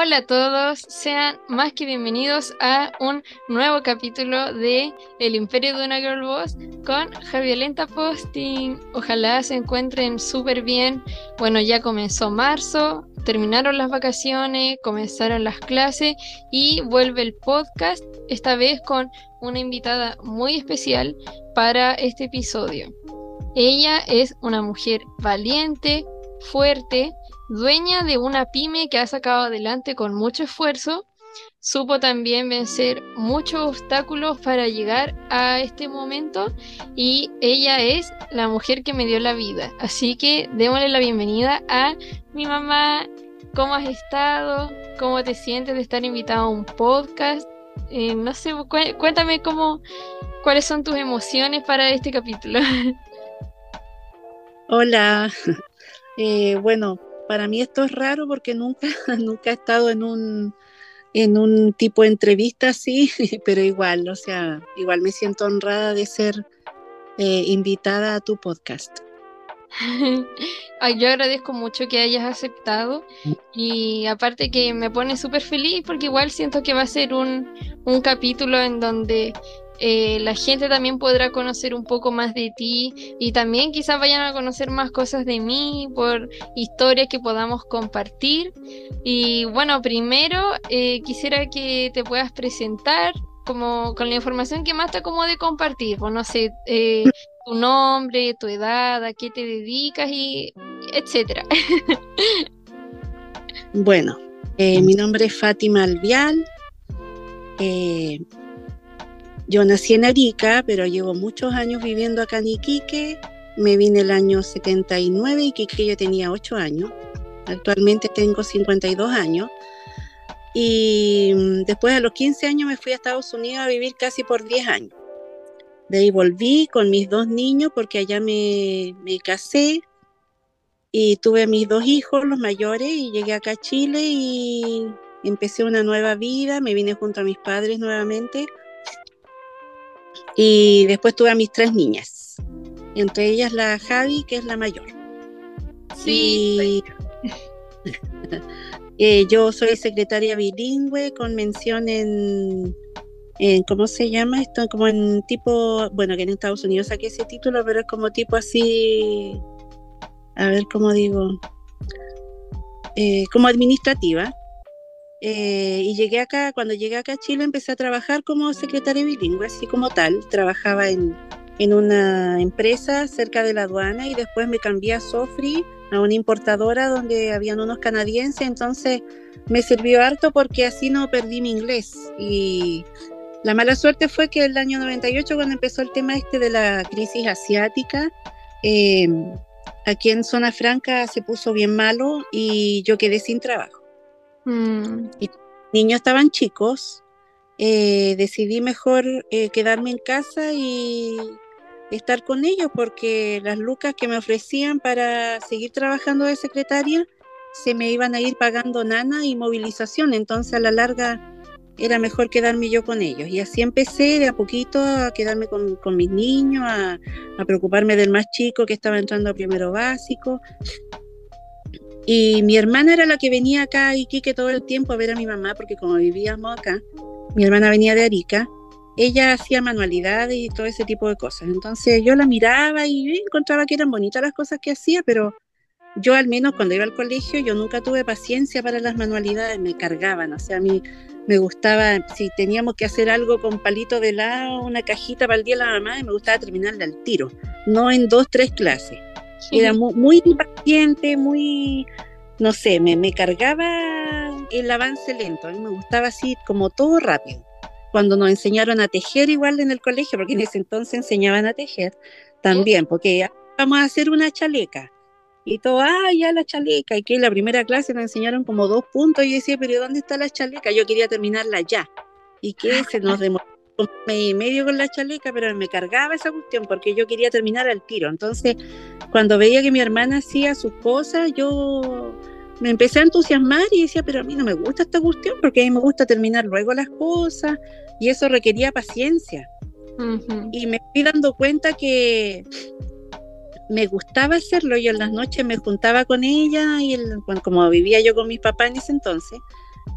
Hola a todos, sean más que bienvenidos a un nuevo capítulo de El Imperio de una Girl Boss con Javiolenta Posting. Ojalá se encuentren súper bien. Bueno, ya comenzó marzo, terminaron las vacaciones, comenzaron las clases y vuelve el podcast, esta vez con una invitada muy especial para este episodio. Ella es una mujer valiente, fuerte, dueña de una pyme que ha sacado adelante con mucho esfuerzo, supo también vencer muchos obstáculos para llegar a este momento y ella es la mujer que me dio la vida. Así que démosle la bienvenida a mi mamá. ¿Cómo has estado? ¿Cómo te sientes de estar invitado a un podcast? Eh, no sé, cuéntame cómo, cuáles son tus emociones para este capítulo. Hola, eh, bueno, para mí esto es raro porque nunca, nunca he estado en un, en un tipo de entrevista así, pero igual, o sea, igual me siento honrada de ser eh, invitada a tu podcast. yo agradezco mucho que hayas aceptado y aparte que me pone súper feliz porque igual siento que va a ser un, un capítulo en donde eh, la gente también podrá conocer un poco más de ti y también quizás vayan a conocer más cosas de mí por historias que podamos compartir. Y bueno, primero eh, quisiera que te puedas presentar como con la información que más te acomode compartir, pues eh, tu nombre, tu edad, a qué te dedicas y etcétera. bueno, mi nombre es Fátima Alvial. Yo nací en Arica, pero llevo muchos años viviendo acá en Iquique. Me vine el año 79, Iquique yo tenía 8 años. Actualmente tengo 52 años. Y mm, después a los 15 años me fui a Estados Unidos a vivir casi por 10 años. De ahí volví con mis dos niños porque allá me, me casé y tuve mis dos hijos, los mayores, y llegué acá a Chile y empecé una nueva vida. Me vine junto a mis padres nuevamente y después tuve a mis tres niñas, entre ellas la Javi, que es la mayor. Sí. Eh, yo soy secretaria bilingüe con mención en, en, ¿cómo se llama esto? Como en tipo, bueno, que en Estados Unidos saqué ese título, pero es como tipo así, a ver cómo digo, eh, como administrativa. Eh, y llegué acá, cuando llegué acá a Chile empecé a trabajar como secretaria bilingüe, así como tal. Trabajaba en, en una empresa cerca de la aduana y después me cambié a Sofri, a una importadora donde habían unos canadienses, entonces me sirvió harto porque así no perdí mi inglés. Y la mala suerte fue que el año 98, cuando empezó el tema este de la crisis asiática, eh, aquí en Zona Franca se puso bien malo y yo quedé sin trabajo. Mm. Y niños estaban chicos, eh, decidí mejor eh, quedarme en casa y estar con ellos porque las lucas que me ofrecían para seguir trabajando de secretaria se me iban a ir pagando nana y movilización, entonces a la larga era mejor quedarme yo con ellos. Y así empecé de a poquito a quedarme con, mis niños, a, a, preocuparme del más chico que estaba entrando a primero básico. Y mi hermana era la que venía acá a Iquique todo el tiempo a ver a mi mamá, porque como vivíamos acá, mi hermana venía de Arica, ella hacía manualidades y todo ese tipo de cosas. Entonces yo la miraba y encontraba que eran bonitas las cosas que hacía, pero yo al menos cuando iba al colegio yo nunca tuve paciencia para las manualidades, me cargaban, o sea, a mí me gustaba, si teníamos que hacer algo con palito de lado, una cajita para el día de la mamá, me gustaba terminarla al tiro, no en dos, tres clases. Era muy, impaciente, muy, no sé, me, me cargaba el avance lento. A mí me gustaba así como todo rápido. Cuando nos enseñaron a tejer igual en el colegio, porque en ese entonces enseñaban a tejer también, porque vamos a hacer una chaleca. Y todo, ah, ya la chaleca. Y que en la primera clase nos enseñaron como dos puntos. Y yo decía, pero ¿dónde está la chaleca? Yo quería terminarla ya. Y que se nos demoró y medio con la chaleca, pero me cargaba esa cuestión porque yo quería terminar al tiro. Entonces, cuando veía que mi hermana hacía sus cosas, yo me empecé a entusiasmar y decía, pero a mí no me gusta esta cuestión porque a mí me gusta terminar luego las cosas y eso requería paciencia. Y me fui dando cuenta que me gustaba hacerlo. Yo en las noches me juntaba con ella y como vivía yo con mis papás en ese entonces,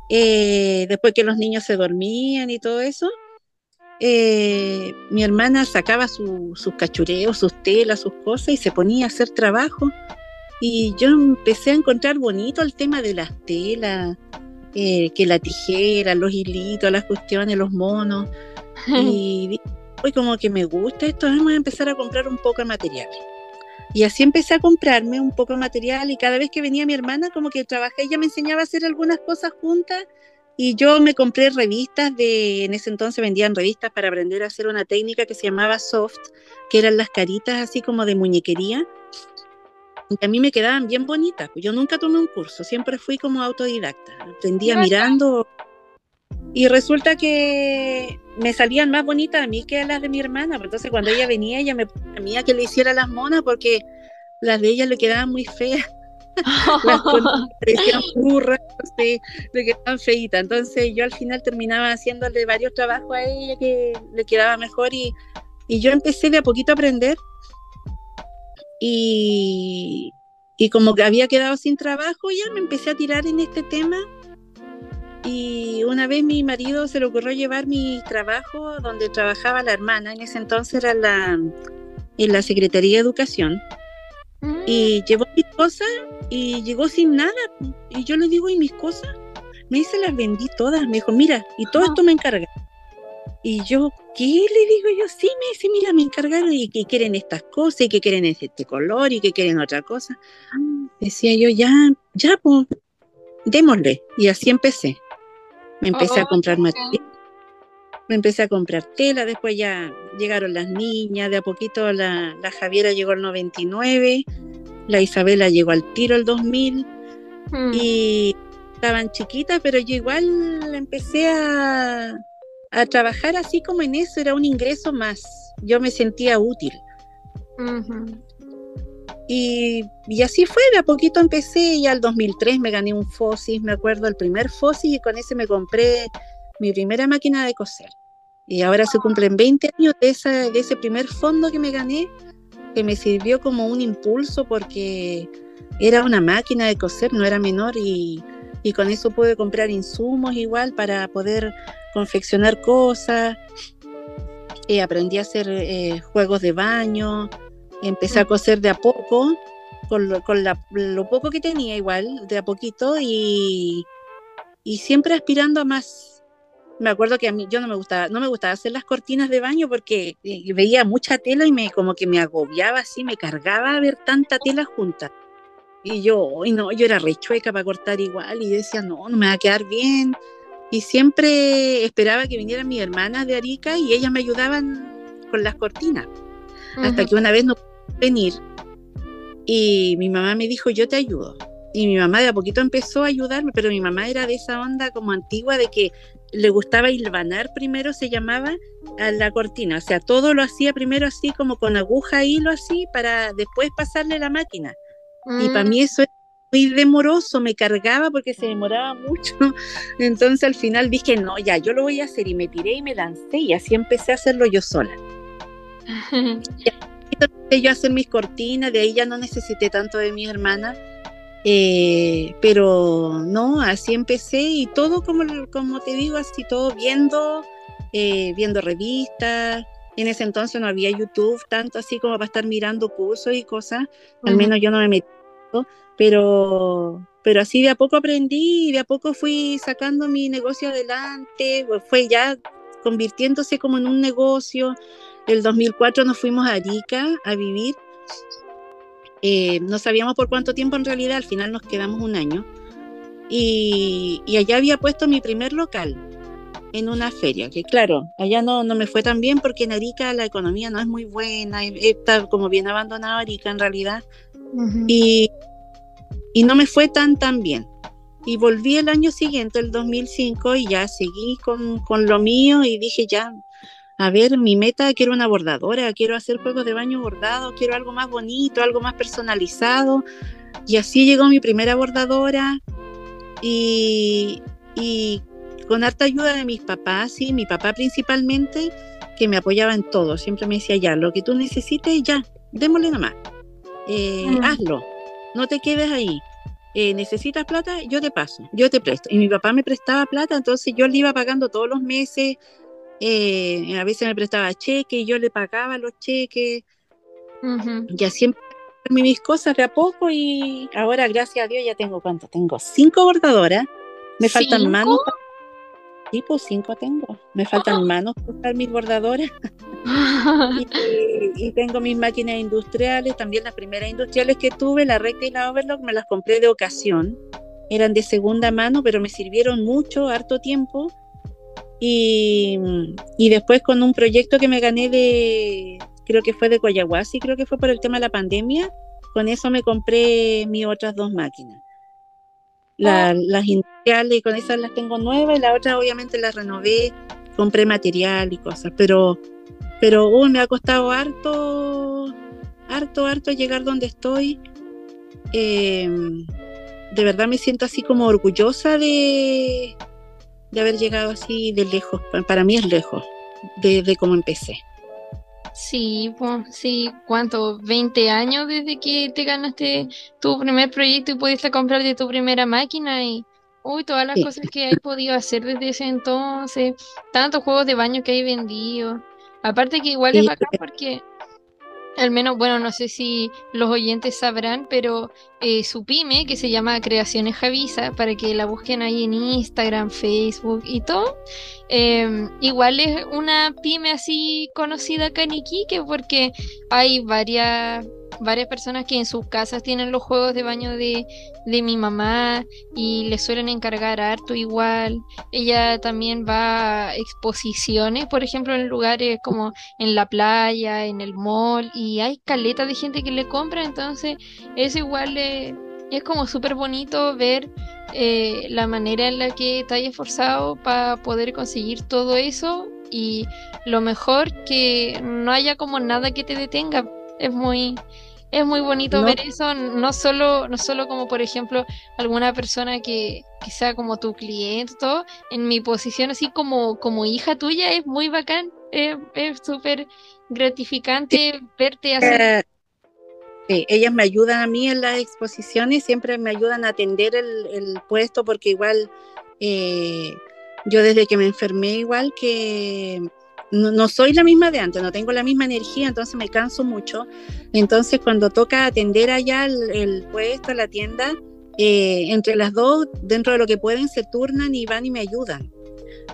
eh, después que los niños se dormían y todo eso, eh, mi hermana sacaba sus cachureos, sus telas, sus cosas y se ponía a hacer trabajo. Y yo empecé a encontrar bonito el tema de las telas, eh, que la tijera, los hilitos, las cuestiones, los monos. y hoy como que me gusta esto, vamos a empezar a comprar un poco de material. Y así empecé a comprarme un poco de material y cada vez que venía mi hermana como que trabajé, ella me enseñaba a hacer algunas cosas juntas y yo me compré revistas de, en ese entonces vendían revistas para aprender a hacer una técnica que se llamaba soft, que eran las caritas así como de muñequería. Y a mí me quedaban bien bonitas. Yo nunca tomé un curso, siempre fui como autodidacta. Aprendía mirando y resulta que me salían más bonitas a mí que a las de mi hermana. Entonces cuando ella venía, ella me ponía que le hiciera las monas porque las de ella le quedaban muy feas. las parecían burras, le quedaban feitas. Entonces yo al final terminaba haciéndole varios trabajos a ella que le quedaba mejor y, y yo empecé de a poquito a aprender. Y, y como que había quedado sin trabajo, ya me empecé a tirar en este tema y una vez mi marido se le ocurrió llevar mi trabajo donde trabajaba la hermana, en ese entonces era la, en la Secretaría de Educación. Y mm. llevó mis cosas y llegó sin nada. Y yo le digo, ¿y mis cosas? Me dice, las vendí todas. Me dijo, mira, y todo esto me encarga. Y yo, ¿qué le digo yo? Sí, me dice, mira, me encargaron y que quieren estas cosas y que quieren este color y que quieren otra cosa. Decía yo, ya, ya, pues, démosle. Y así empecé. Me empecé a oh, comprar material, me empecé a comprar tela, después ya llegaron las niñas, de a poquito la, Javiera llegó al 99, la Isabela llegó al tiro al 2000 hmm. y estaban chiquitas, pero yo igual empecé a, a, trabajar así como en eso, era un ingreso más, yo me sentía útil. Y, así fue, de a poquito empecé y al 2003 me gané un Fosis, me acuerdo, el primer Fosis y con ese me compré mi primera máquina de coser. Y ahora se cumplen 20 años de, esa, de ese primer fondo que me gané, que me sirvió como un impulso porque era una máquina de coser, no era menor y, y con eso pude comprar insumos igual para poder confeccionar cosas. Eh, aprendí a hacer eh, juegos de baño, Empecé a coser de a poco, con, lo, con lo poco que tenía igual, de a poquito, y, y siempre aspirando a más. Me acuerdo que a mí yo no me gustaba, no me gustaba hacer las cortinas de baño porque eh, veía mucha tela y me como que me agobiaba así, me cargaba ver tanta tela junta. Y yo, y no, yo era rechueca para cortar igual y decía, no, no me va a quedar bien. Y siempre esperaba que vinieran mis hermanas de Arica y ellas me ayudaban con las cortinas. Hasta que una vez no venir. Y mi mamá me dijo, yo te ayudo. Y mi mamá de a poquito empezó a ayudarme, pero mi mamá era de esa onda como antigua de que le gustaba hilvanar primero, se llamaba, a la cortina. O sea, todo lo hacía primero así como con aguja, hilo así, para después pasarle la máquina. Y para mí mm. eso es muy demoroso, me cargaba porque se demoraba mucho. Entonces al final dije, no, ya, yo lo voy a hacer. Y me tiré y me lancé y así empecé a hacerlo yo sola. yo hacer mis cortinas, de ahí ya no necesité tanto de mi hermana, eh, pero no, así empecé y todo como, como te digo, así todo viendo, eh, viendo revistas. En ese entonces no había YouTube tanto así como para estar mirando cursos y cosas, al menos yo no me metí, pero, pero así de a poco aprendí y de a poco fui sacando mi negocio adelante, fue ya convirtiéndose como en un negocio, el 2004 nos fuimos a Arica a vivir. Eh, no sabíamos por cuánto tiempo en realidad, al final nos quedamos un año. Y, allá había puesto mi primer local en una feria, que claro, allá no, no me fue tan bien porque en Arica la economía no es muy buena, está como bien abandonado Arica en realidad. y, y no me fue tan tan bien. Y volví el año siguiente, el 2005, y ya seguí con, con lo mío y dije ya, a ver, mi meta, quiero una bordadora, quiero hacer juegos de baño bordado, quiero algo más bonito, algo más personalizado. Y así llegó mi primera bordadora y, con harta ayuda de mis papás, y mi papá principalmente, que me apoyaba en todo. Siempre me decía, ya, lo que tú necesites, ya, démosle nomás. Eh, Hazlo, no te quedes ahí. eh, necesitas plata, yo te paso, yo te presto. Y mi papá me prestaba plata, entonces yo le iba pagando todos los meses, eh, a veces me prestaba cheques y yo le pagaba los cheques. Ya siempre mis cosas de a poco y ahora, gracias a Dios, ya tengo cuánto, tengo cinco bordadoras, me faltan manos. Tipo pues, cinco tengo. Me faltan manos para mis bordadoras. y, tengo mis máquinas industriales, también las primeras industriales que tuve, la recta y la overlock, me las compré de ocasión. Eran de segunda mano, pero me sirvieron mucho, harto tiempo. Y, y después con un proyecto que me gané de, creo que fue de Coyahuasi, creo que fue por el tema de la pandemia, con eso me compré mis otras dos máquinas. Ah. las industriales, y con esas las tengo nuevas, y la otra obviamente las renové, compré material y cosas, pero, pero me ha costado harto, harto, harto llegar donde estoy. Em, de verdad me siento así como orgullosa de, de haber llegado así de lejos. Para mí es lejos de, de cómo empecé. Sí, pues sí, ¿cuánto? ¿20 años desde que te ganaste tu primer proyecto y pudiste comprarte tu primera máquina? Y, uy, todas las cosas que hay podido hacer desde ese entonces, tantos juegos de baño que hay vendido. Aparte que igual es bacán porque al menos, bueno, no sé si los oyentes sabrán, pero eh, su pyme, que se llama Creaciones Javisa, para que la busquen ahí en Instagram, Facebook y todo, em, igual es una pyme así conocida acá en Iquique, porque hay varias varias personas que en sus casas tienen los juegos de baño de, de mi mamá y le suelen encargar harto igual. Ella también va a exposiciones, por ejemplo, en lugares como en la playa, en el mall, y hay caleta de gente que le compra, entonces es igual es como súper bonito ver eh, la manera en la que te hayas esforzado para poder conseguir todo eso y lo mejor que no haya como nada que te detenga. Es muy, es muy bonito ver eso, no solo, no solo como por ejemplo alguna persona que, sea como tu cliente, todo, en mi posición así como, como hija tuya es muy bacán, es súper gratificante verte así. Eh, sí, ellas me ayudan a mí en las exposiciones, siempre me ayudan a atender el, puesto porque igual eh, yo desde que me enfermé igual que no, soy la misma de antes, no tengo la misma energía, entonces me canso mucho. Entonces cuando toca atender allá el, puesto, la tienda, eh, entre las dos, dentro de lo que pueden, se turnan y van y me ayudan.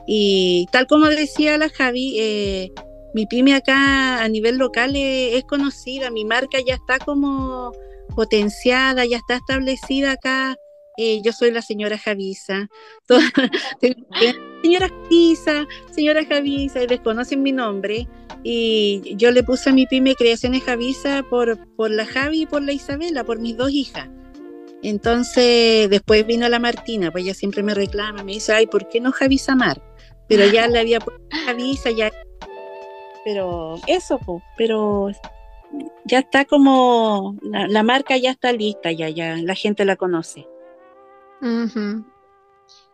Y tal como decía la Javi, eh, mi pyme acá a nivel local es, conocida, mi marca ya está como potenciada, ya está establecida acá. Eh, yo soy la señora Javisa. señora Javisa, señora Javisa, y desconocen mi nombre. Y yo le puse a mi pyme Creaciones Javisa por, por la Javi y por la Isabela, por mis dos hijas. Entonces, después vino la Martina, pues ella siempre me reclama, me dice, ay, ¿por qué no Javisa Mar? Pero ya le había puesto Javisa, ya. Pero eso, pues, pero ya está como, la, marca ya está lista, ya, ya, la gente la conoce.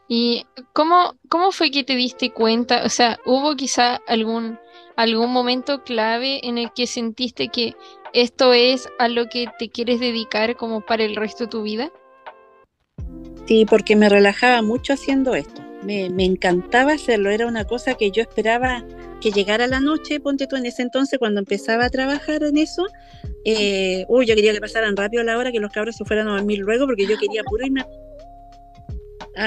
¿Y cómo, cómo fue que te diste cuenta? O sea, ¿hubo quizá algún, algún momento clave en el que sentiste que esto es a lo que te quieres dedicar como para el resto de tu vida? Sí, porque me relajaba mucho haciendo esto. Me, encantaba hacerlo, era una cosa que yo esperaba que llegara la noche, ponte tú en ese entonces cuando empezaba a trabajar en eso, eh, uy, yo quería que pasaran rápido la hora, que los cabros se fueran a dormir luego, porque yo quería puro irme a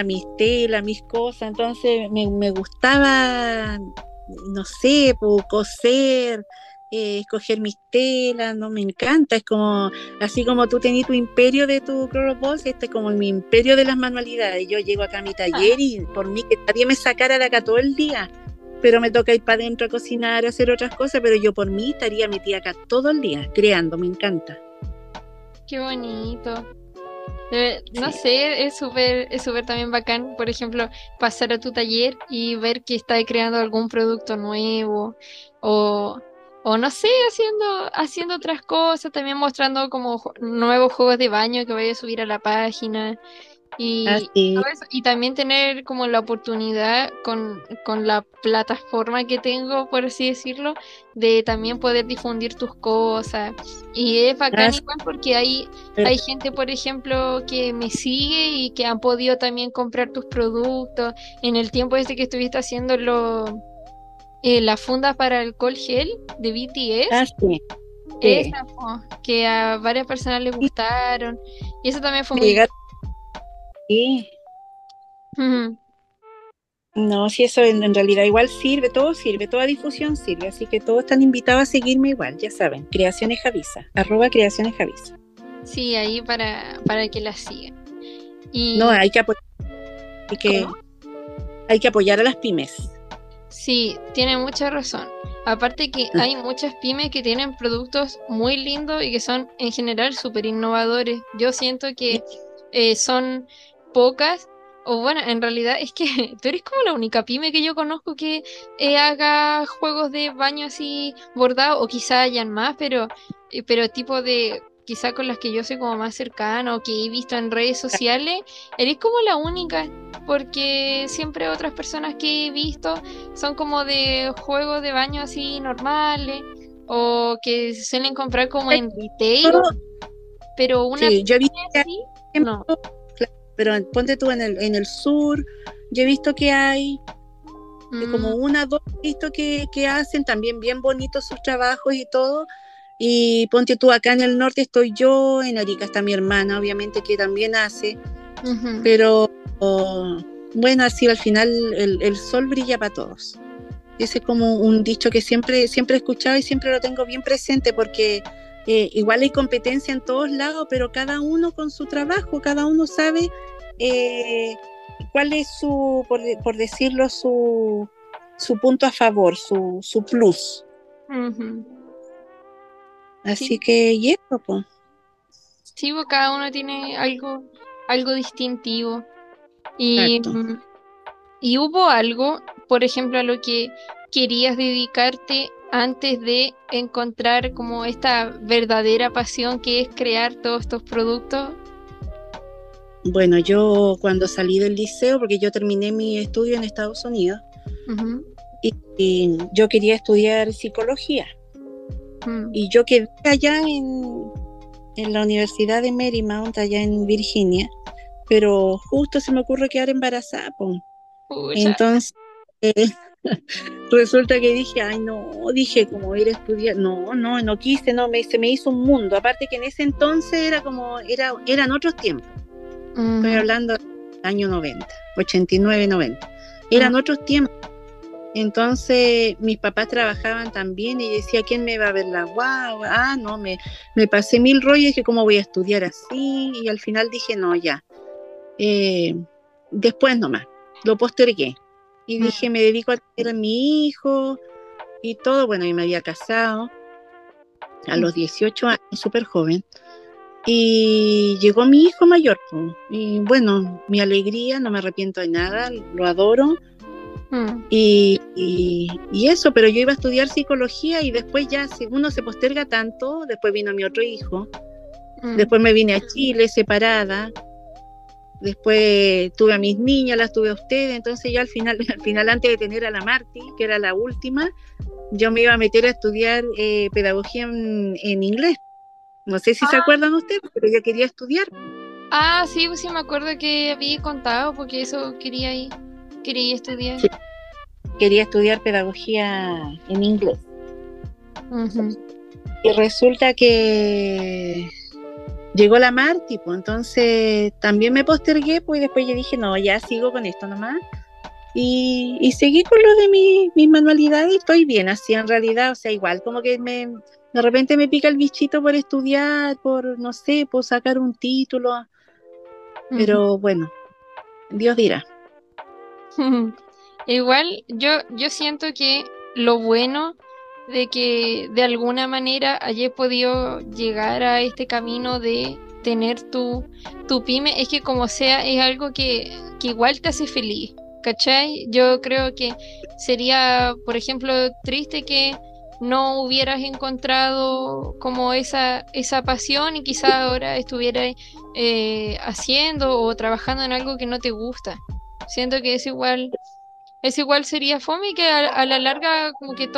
mis telas, a mis cosas, entonces me, gustaba, no sé, coser, eh, escoger mis telas, no me encanta, es como, así como tú tenías tu imperio de tu Boss, este es como mi imperio de las manualidades, yo llego acá a mi taller y por mí que nadie me sacara de acá todo el día, pero me toca ir para adentro a cocinar, a hacer otras cosas, pero yo por mí estaría metida acá todo el día, creando, me encanta. Qué bonito no sé, es súper es súper también bacán, por ejemplo, pasar a tu taller y ver que está creando algún producto nuevo o, o no sé, haciendo, haciendo otras cosas, también mostrando como nuevos juegos de baño que vaya a subir a la página. Y, y también tener como la oportunidad con, con la plataforma que tengo, por así decirlo, de también poder difundir tus cosas. Y es bacán Ah, igual porque hay, hay gente, por ejemplo, que me sigue y que han podido también comprar tus productos. En el tiempo este que estuviste haciendo lo, eh, la funda para alcohol gel de BTS. Ah, sí. sí. Esa, po, que a varias personas les gustaron. Y eso también fue muy... Sí. No, si eso en, en realidad igual sirve, todo sirve, toda difusión sirve, así que todos están invitados a seguirme igual, ya saben, Creaciones Javisa, arroba Creaciones Javisa. Sí, ahí para, para que la sigan. Y No, hay que apoyar, hay que, ¿Cómo? hay que apoyar a las pymes. sí, tiene mucha razón. Aparte que Mm. hay muchas pymes que tienen productos muy lindos y que son en general súper innovadores. Yo siento que eh, son pocas, o bueno, en realidad es que tú eres como la única pyme que yo conozco que eh, haga juegos de baño así bordados, o quizá hayan más, pero, eh, pero tipo de, quizá con las que yo soy como más cercana o que he visto en redes sociales, eres como la única, porque siempre otras personas que he visto son como de juegos de baño así normales, o que se suelen comprar como en retail, pero una Sí, yo así, no. Pero ponte tú en el, en el sur, yo he visto que hay eh, como Mm. una, dos, he visto que, que hacen también bien bonitos sus trabajos y todo. Y ponte tú acá en el norte estoy yo, en Arica está mi hermana, obviamente que también hace, Ujú. pero oh, bueno, así al final el, el sol brilla para todos. Ese es como un dicho que siempre, siempre he escuchado y siempre lo tengo bien presente porque eh, igual hay competencia en todos lados, pero cada uno con su trabajo, cada uno sabe eh, cuál es su, por, por decirlo, su, su punto a favor, su, su plus. Así Sí. que, y eso, pues. Sí, pues, cada uno tiene algo, algo distintivo. Y, Exacto. mm, y hubo algo, por ejemplo, a lo que querías dedicarte antes de encontrar como esta verdadera pasión que es crear todos estos productos. Bueno, yo cuando salí del liceo, porque yo terminé mi estudio en Estados Unidos, y, y yo quería estudiar psicología. Mm. Y yo quedé allá en, en la Universidad de Marymount, allá en Virginia, pero justo se me ocurre quedar embarazada. Entonces, eh, resulta que dije, ay no, dije como ir a estudiar, no, no, no quise, no, me, se me hizo un mundo. Aparte que en ese entonces era como, era, eran otros tiempos. Estoy Ujú. hablando del año 90, 89, 90. Eran otros tiempos. Entonces mis papás trabajaban también y decía, ¿quién me va a ver la guagua? Ah, no, me, me pasé mil rollos y dije, ¿cómo voy a estudiar así? Y al final dije, no, ya. Eh, después nomás, lo postergué. Y Mm. dije, me dedico a tener a mi hijo y todo. Bueno, y me había casado a los 18 años, súper joven. Y llegó mi hijo mayor. Y bueno, mi alegría, no me arrepiento de nada, lo adoro. Mm. Y, y- y eso, pero yo iba a estudiar psicología y después ya, si uno se posterga tanto, después vino mi otro hijo, Mm. después me vine a Chile separada, después tuve a mis niñas, las tuve a ustedes, entonces ya al final, al final antes de tener a la Marti, que era la última, yo me iba a meter a estudiar eh, pedagogía en, en inglés. No sé si se Ah. acuerdan ustedes, pero yo quería estudiar. Ah, sí, pues sí me acuerdo que había contado porque eso quería ir, quería estudiar. Sí. Quería estudiar pedagogía en inglés. Y resulta que llegó la Marti, pues entonces también me postergué, pues y después yo dije, no, ya sigo con esto nomás. Y, y seguí con lo de mi, mis manualidades y estoy bien, así en realidad, o sea, igual como que me, de repente me pica el bichito por estudiar, por, no sé, por sacar un título, pero bueno, Dios dirá. Igual yo, yo siento que lo bueno de que de alguna manera hayas podido llegar a este camino de tener tu, tu pyme es que como sea es algo que, que igual te hace feliz, ¿cachai? Yo creo que sería, por ejemplo, triste que no hubieras encontrado como esa, esa pasión y quizá ahora estuvieras eh, haciendo o trabajando en algo que no te gusta. Siento que es igual, es igual sería fome que a, la larga como que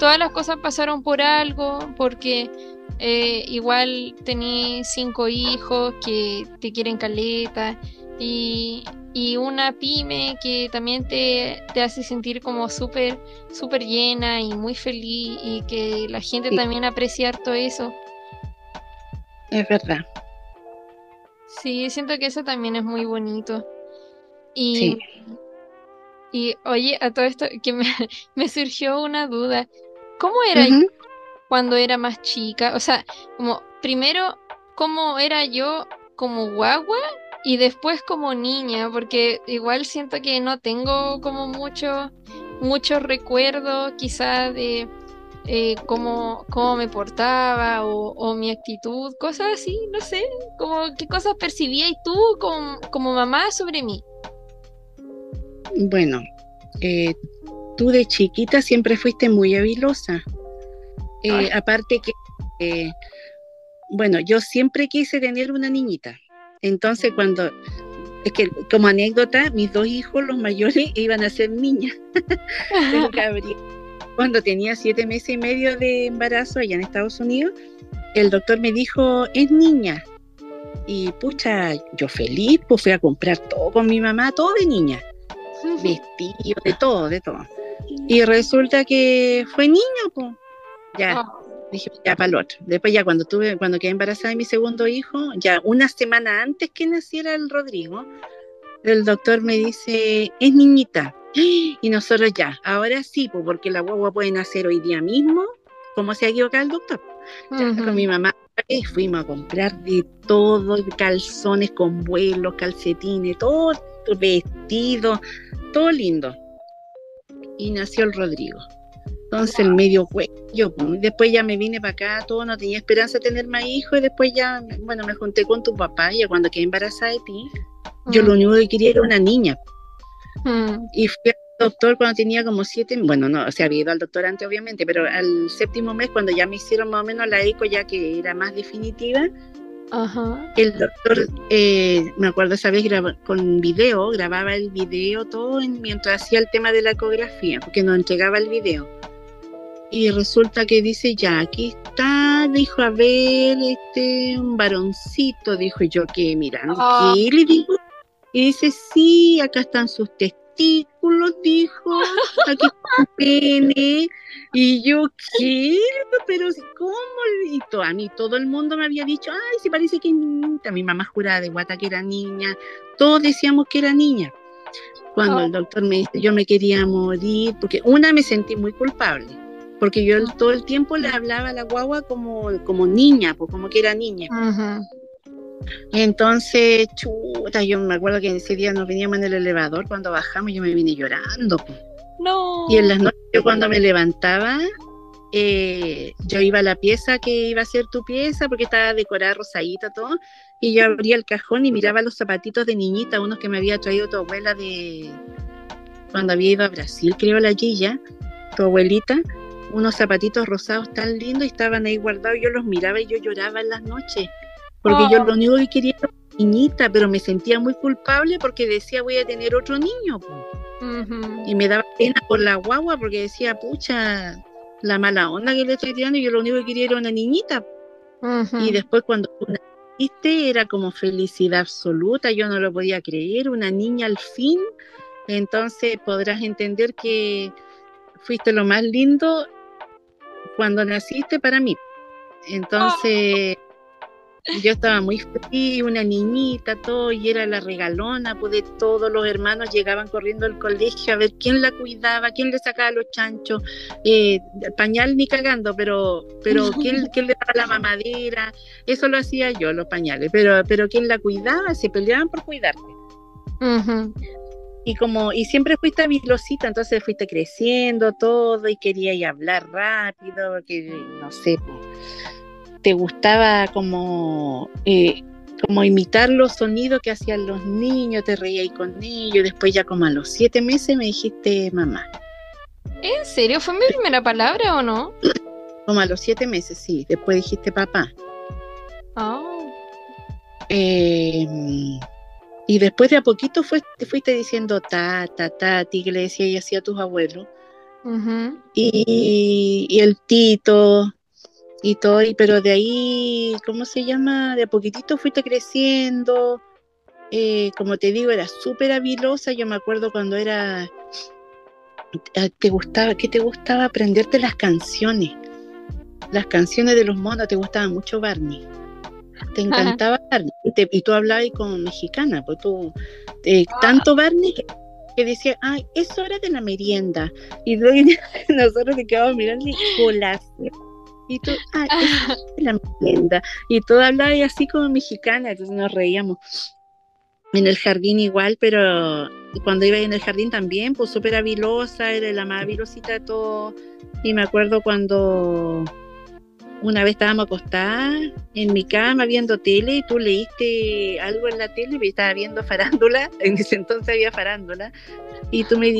todas las cosas pasaron por algo, porque eh, igual tenés cinco hijos que te quieren caleta y, y una pyme que también te, hace sentir como súper, súper llena y muy feliz y que la gente también aprecia todo eso. Es verdad. Sí, siento que eso también es muy bonito. Y, y oye, a todo esto que me, surgió una duda. ¿Cómo era cuando era más chica? O sea, como primero, ¿cómo era yo como guagua y después como niña, porque igual siento que no tengo como mucho, mucho recuerdo quizá de eh, cómo, cómo, me portaba o, mi actitud, cosas así, no sé, como qué cosas percibías tú como, como mamá sobre mí. Bueno, eh, tú de chiquita siempre fuiste muy habilosa. Eh, aparte que, bueno, yo siempre quise tener una niñita. Entonces, cuando, es que como anécdota, mis dos hijos, los mayores, iban a ser niñas. cuando tenía siete meses y medio de embarazo allá en Estados Unidos, el doctor me dijo, es niña. Y pucha, yo feliz, pues fui a comprar todo con mi mamá, todo de niña. Vestido, de todo, de todo. Y resulta que fue niño, pues. Ya. Oh. Dije, ya para el otro. Después ya cuando tuve, cuando quedé embarazada de mi segundo hijo, ya una semana antes que naciera el Rodrigo, el doctor me dice, es niñita. Y nosotros ya, ahora sí, pues porque la guagua puede nacer hoy día mismo, como se ha equivocado el doctor. con mi mamá fuimos a comprar de todo, calzones con vuelos, calcetines, todo vestido, todo lindo. Y nació el Rodrigo. Entonces el medio yo pues, después ya me vine para acá, todo, no tenía esperanza de tener más hijos y después ya, bueno, me junté con tu papá y cuando quedé embarazada de ti, yo lo mm. único que quería era una niña. Mm. Y fui al doctor cuando tenía como siete, bueno, no, o sea, había ido al doctor antes obviamente, pero al séptimo mes cuando ya me hicieron más o menos la eco ya que era más definitiva, el doctor, eh, me acuerdo esa vez con video, grababa el video todo mientras hacía el tema de la ecografía, porque nos entregaba el video y resulta que dice, ya, aquí está, dijo, a ver, este, un varoncito, dijo yo, que mira, ah. ¿qué le digo? Y dice, sí, acá están sus testículos, dijo, aquí pene. Y yo, ¿qué? Pero, ¿cómo? Y a mí todo el mundo me había dicho, ay, sí parece que es niñita. Mi mamá juraba de guata que era niña. Todos decíamos que era niña. Cuando ah. el doctor me dice, yo me quería morir, porque una me sentí muy culpable porque yo todo el tiempo le hablaba a la guagua como, como niña, pues como que era niña. Entonces, chuta, yo me acuerdo que ese día nos veníamos en el elevador, cuando bajamos yo me vine llorando. No. Y en las noches yo cuando me levantaba, eh, yo iba a la pieza que iba a ser tu pieza, porque estaba decorada rosadita todo, y yo abría el cajón y miraba los zapatitos de niñita, unos que me había traído tu abuela de cuando había ido a Brasil, creo la Gilla, tu abuelita, unos zapatitos rosados tan lindos y estaban ahí guardados. Yo los miraba y yo lloraba en las noches, porque yo lo único que quería era una niñita, pero me sentía muy culpable porque decía voy a tener otro niño. Y me daba pena por la guagua porque decía, pucha, la mala onda que le estoy tirando, y yo lo único que quería era una niñita. Y después cuando naciste era como felicidad absoluta, yo no lo podía creer, una niña al fin. Entonces podrás entender que fuiste lo más lindo cuando naciste para mí. Entonces, yo estaba muy feliz, una niñita, todo, y era la regalona, pues de todos los hermanos llegaban corriendo al colegio a ver quién la cuidaba, quién le sacaba los chanchos, eh, pañal ni cagando, pero, pero ¿quién, quién, le daba la mamadera, eso lo hacía yo, los pañales, pero, pero quién la cuidaba, se peleaban por cuidarte y como y siempre fuiste vilosita, entonces fuiste creciendo todo y querías hablar rápido, porque no sé, te gustaba como eh, como imitar los sonidos que hacían los niños, te reías con ellos, después ya como a los siete meses me dijiste mamá. ¿En serio? ¿Fue mi primera palabra o no? Como a los siete meses, sí. Después dijiste papá. Oh. Eh, y después de a poquito te fuiste diciendo ta, ta, ta, ti que le decía y hacía a tus abuelos. y, y, el Tito y todo, y, pero de ahí, ¿cómo se llama? De a poquitito fuiste creciendo. Eh, como te digo, era súper habilosa. Yo me acuerdo cuando era. Ah, ¿Te gustaba? ¿Qué te gustaba? Aprenderte las canciones. Las canciones de los monos, te gustaba mucho Barney. Te encantaba Barney. Y, tú hablabas con mexicana, pues tú. Eh, ah. tanto Barney que, decía, ay, es hora de la merienda. Y nosotros te quedábamos mirando y colación y tú, ah, es la. Y todo hablaba así como mexicana, entonces nos reíamos. En el jardín igual, pero cuando iba en el jardín también, pues súper habilosa, era la más habilosita de todo. Y me acuerdo cuando una vez estábamos acostadas en mi cama viendo tele y tú leíste algo en la tele y estaba viendo farándula, en ese entonces había farándula, y tú me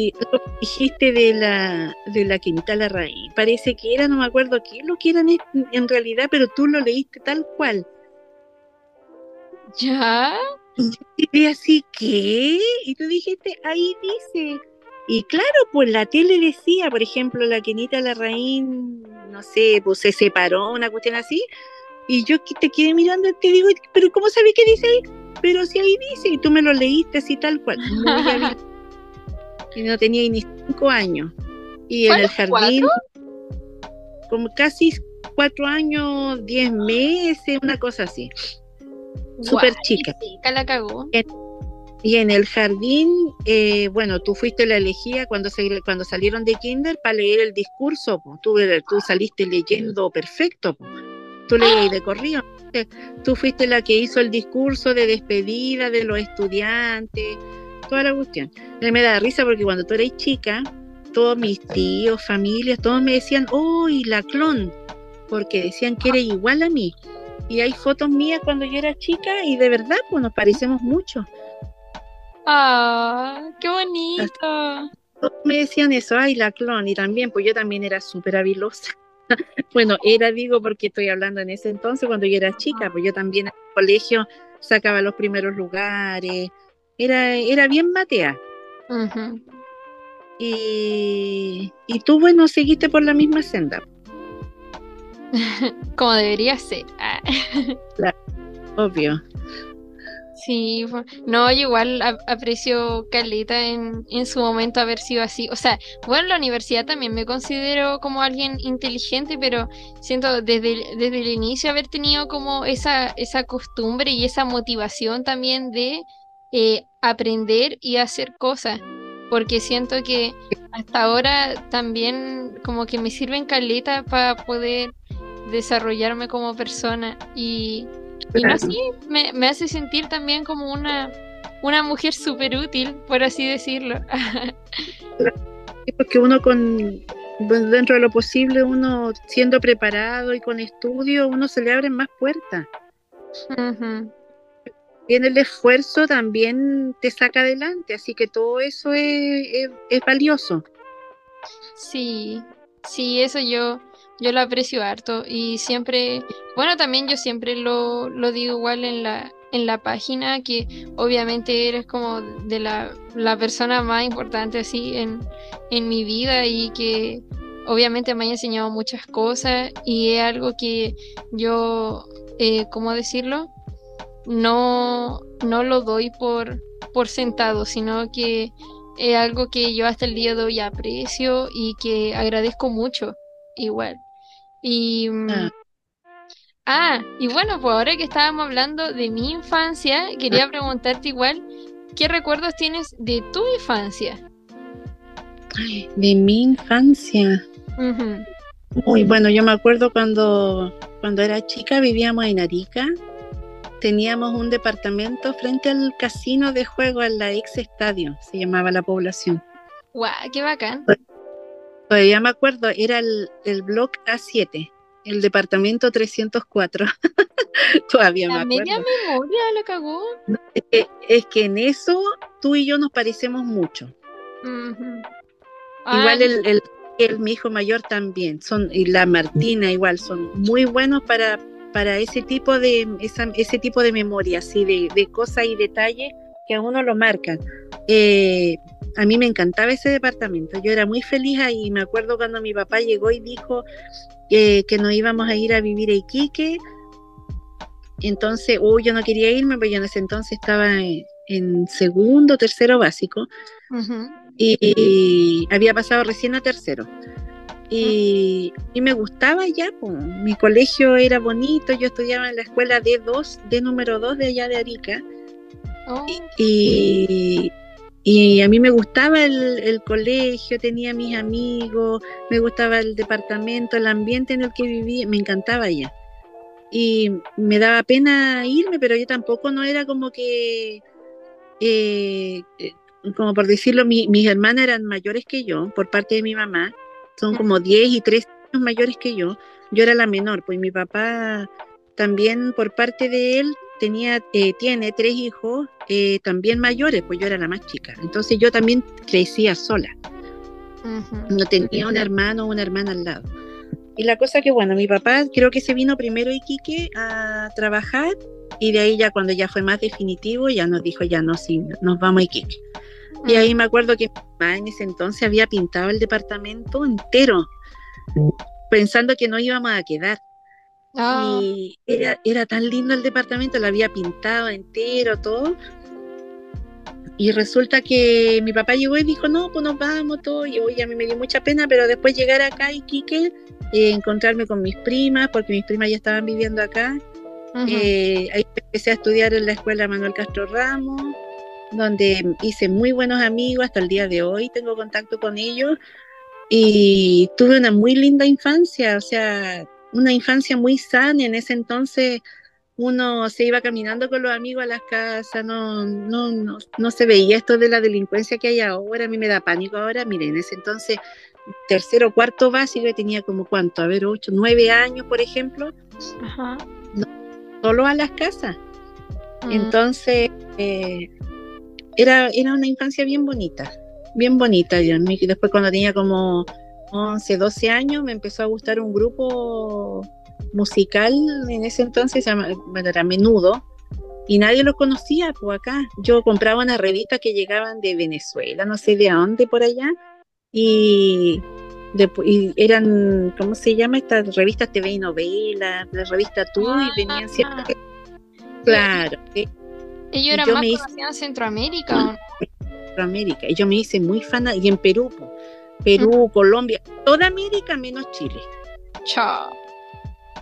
dijiste de la de la Quinta la Raíz. Parece que era, no me acuerdo qué lo que eran en realidad, pero tú lo leíste tal cual. ¿Ya? Y así, ¿qué? Y tú dijiste, ahí dice. Y claro, pues la tele decía, por ejemplo, la Quinita Larraín, no sé, pues se separó, una cuestión así. Y yo te quedé mirando y te digo, pero ¿cómo sabes qué dice ahí? Pero si ahí dice, y tú me lo leíste así tal cual. y no tenía ni cinco años. Y en el jardín, como casi cuatro años, diez meses, una cosa así. Súper chica. la cagó. Y en el jardín, eh, bueno, tú fuiste la elegía cuando, se, cuando salieron de kinder para leer el discurso. Tú, tú saliste leyendo perfecto. Tú leías de corrido. Tú fuiste la que hizo el discurso de despedida de los estudiantes toda la cuestión. me da risa porque cuando tú eres chica, todos mis tíos, familias, todos me decían, ¡Uy, la clon! Porque decían que eres igual a mí. Y hay fotos mías cuando yo era chica y de verdad, pues nos parecemos mucho. ¡Ah! ¡Qué bonito! Todos me decían eso, ¡ay, la clon! Y también, pues yo también era súper habilosa. bueno, era, digo, porque estoy hablando en ese entonces, cuando yo era chica, pues yo también en el colegio sacaba los primeros lugares, era, era bien matea. y, y tú, bueno, seguiste por la misma senda. Como debería ser. Ah. claro, obvio. Sí, no, igual aprecio Carlita en, en, su momento haber sido así. O sea, bueno, en la universidad también me considero como alguien inteligente, pero siento desde, desde el inicio haber tenido como esa, esa costumbre y esa motivación también de eh, aprender y hacer cosas, porque siento que hasta ahora también como que me sirven caleta para poder desarrollarme como persona y, y no sé, me, me, hace sentir también como una, una mujer súper útil, por así decirlo. porque uno con dentro de lo posible, uno siendo preparado y con estudio, uno se le abren más puertas bien el esfuerzo también te saca adelante, así que todo eso es, valioso. Sí, sí, eso yo, yo lo aprecio harto y siempre, bueno, también yo siempre lo, lo digo igual en la, en la página, que obviamente eres como de la, la persona más importante así en, en mi vida y que obviamente me ha enseñado muchas cosas y es algo que yo, eh, ¿cómo decirlo? no, no lo doy por, por sentado, sino que es algo que yo hasta el día de hoy aprecio y que agradezco mucho, igual. Y. Mm, ah. ah, y bueno, pues ahora que estábamos hablando de mi infancia, quería preguntarte igual, ¿qué recuerdos tienes de tu infancia? De mi infancia. Muy bueno, yo me acuerdo cuando, cuando era chica vivíamos en Arica teníamos un departamento frente al casino de juego, en la ex estadio, se llamaba la población. ¡Guau! ¡Qué bacán! Todavía me acuerdo, era el, el block A7, el departamento 304. Todavía me acuerdo. media memoria la cagó. Es que, en eso tú y yo nos parecemos mucho. Igual el, el, mi hijo mayor también, son, y la Martina igual, son muy buenos para, para ese tipo de, ese tipo de memoria, así de, de cosas y detalles que a uno lo marcan. Eh, a mí me encantaba ese departamento, yo era muy feliz ahí, me acuerdo cuando mi papá llegó y dijo que nos íbamos a ir a vivir a Iquique, entonces, uy, yo no quería irme, porque yo en ese entonces estaba en, segundo, tercero básico, y, había pasado recién a tercero. Y, me gustaba ya, mi colegio era bonito, yo estudiaba en la escuela D2, D número 2 de allá de Arica. Oh. Y, y, a mí me gustaba el, colegio, tenía mis amigos, me gustaba el departamento, el ambiente en el que vivía, me encantaba allá. Y me daba pena irme, pero yo tampoco no era como que, eh, eh, como por decirlo, mis hermanas eran mayores que yo, por parte de mi mamá, son como 10 y 13 años mayores que yo, yo era la menor, pues mi papá también por parte de él tenía, eh, tiene tres hijos también mayores, pues yo era la más chica. Entonces yo también crecía sola. No tenía un hermano o una hermana al lado. Y la cosa que, bueno, mi papá creo que se vino primero a Iquique a trabajar y de ahí ya cuando ya fue más definitivo ya nos dijo, ya no, sí, nos vamos a Iquique. Y ahí me acuerdo que mi mamá en ese entonces había pintado el departamento entero, pensando que no íbamos a quedar. Ah. Y era, era tan lindo el departamento, lo había pintado entero, todo. Y resulta que mi papá llegó y dijo, no, pues nos vamos, todo. Y hoy a mí me dio mucha pena, pero después llegar acá a Iquique eh, encontrarme con mis primas, porque mis primas ya estaban viviendo acá. Eh, ahí empecé a estudiar en la escuela Manuel Castro Ramos, donde hice muy buenos amigos, hasta el día de hoy tengo contacto con ellos y tuve una muy linda infancia, o sea, una infancia muy sana. En ese entonces uno se iba caminando con los amigos a las casas, no, no, no, no se veía esto de la delincuencia que hay ahora, a mí me da pánico ahora, miren, en ese entonces tercero, cuarto básico, tenía como cuánto, a ver, ocho, nueve años, por ejemplo, solo a las casas. Mm. Entonces, eh, era, era una infancia bien bonita, bien bonita. Y después cuando tenía como 11, 12 años, me empezó a gustar un grupo musical, en ese entonces, bueno, era menudo, y nadie lo conocía, pues acá. Yo compraba una revista que llegaban de Venezuela, no sé de dónde por allá, y, eran, ¿cómo se llama? Estas revistas TV y novelas, la revista Tú, y ah, venían siempre. Claro. Ellos eran más conocidos en Centroamérica. Centroamérica. Y yo me hice muy fan, y en Perú, Perú, Colombia, toda América menos Chile. Chao.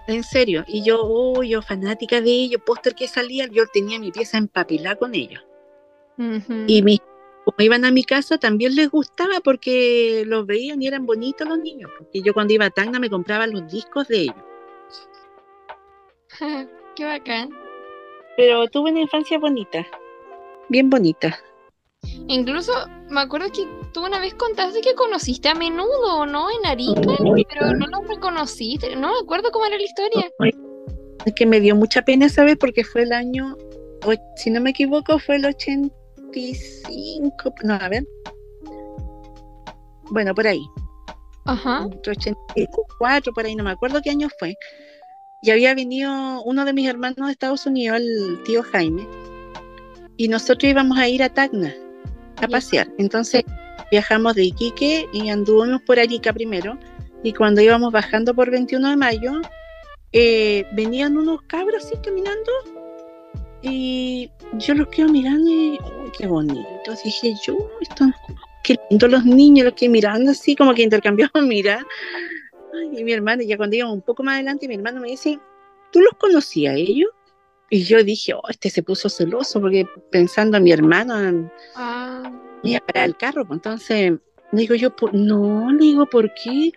En serio. Y yo, oh, yo fanática de ellos, póster que salía, yo tenía mi pieza empapilada con ellos. Y mis como iban a mi casa, también les gustaba porque los veían y eran bonitos los niños. Porque yo cuando iba a Tacna me compraba los discos de ellos. Qué bacán. Pero tuve una infancia bonita, bien bonita. Incluso me acuerdo que tú una vez contaste que conociste a menudo, ¿no? En Arica, pero no lo reconociste. No me acuerdo cómo era la historia. Es que me dio mucha pena saber porque fue el año, si no me equivoco, fue el 80 no, a ver. Bueno, por ahí. Ajá. 84, por ahí, no me acuerdo qué año fue. Y había venido uno de mis hermanos de Estados Unidos, el tío Jaime, y nosotros íbamos a ir a Tacna a pasear. Entonces viajamos de Iquique y anduvimos por Arica primero. Y cuando íbamos bajando por 21 de mayo, eh, venían unos cabros así caminando y yo los quedo mirando y, uy, qué bonito. Dije yo, esto, qué lindo los niños, los que mirando así, como que intercambiaban mirar. y mi hermano, ya cuando íbamos un poco más adelante, mi hermano me dice, ¿tú los conocías ellos? Y yo dije, oh, este se puso celoso, porque pensando a mi hermano, ah. a para el carro. Pues entonces, digo yo, no, le digo, ¿por qué?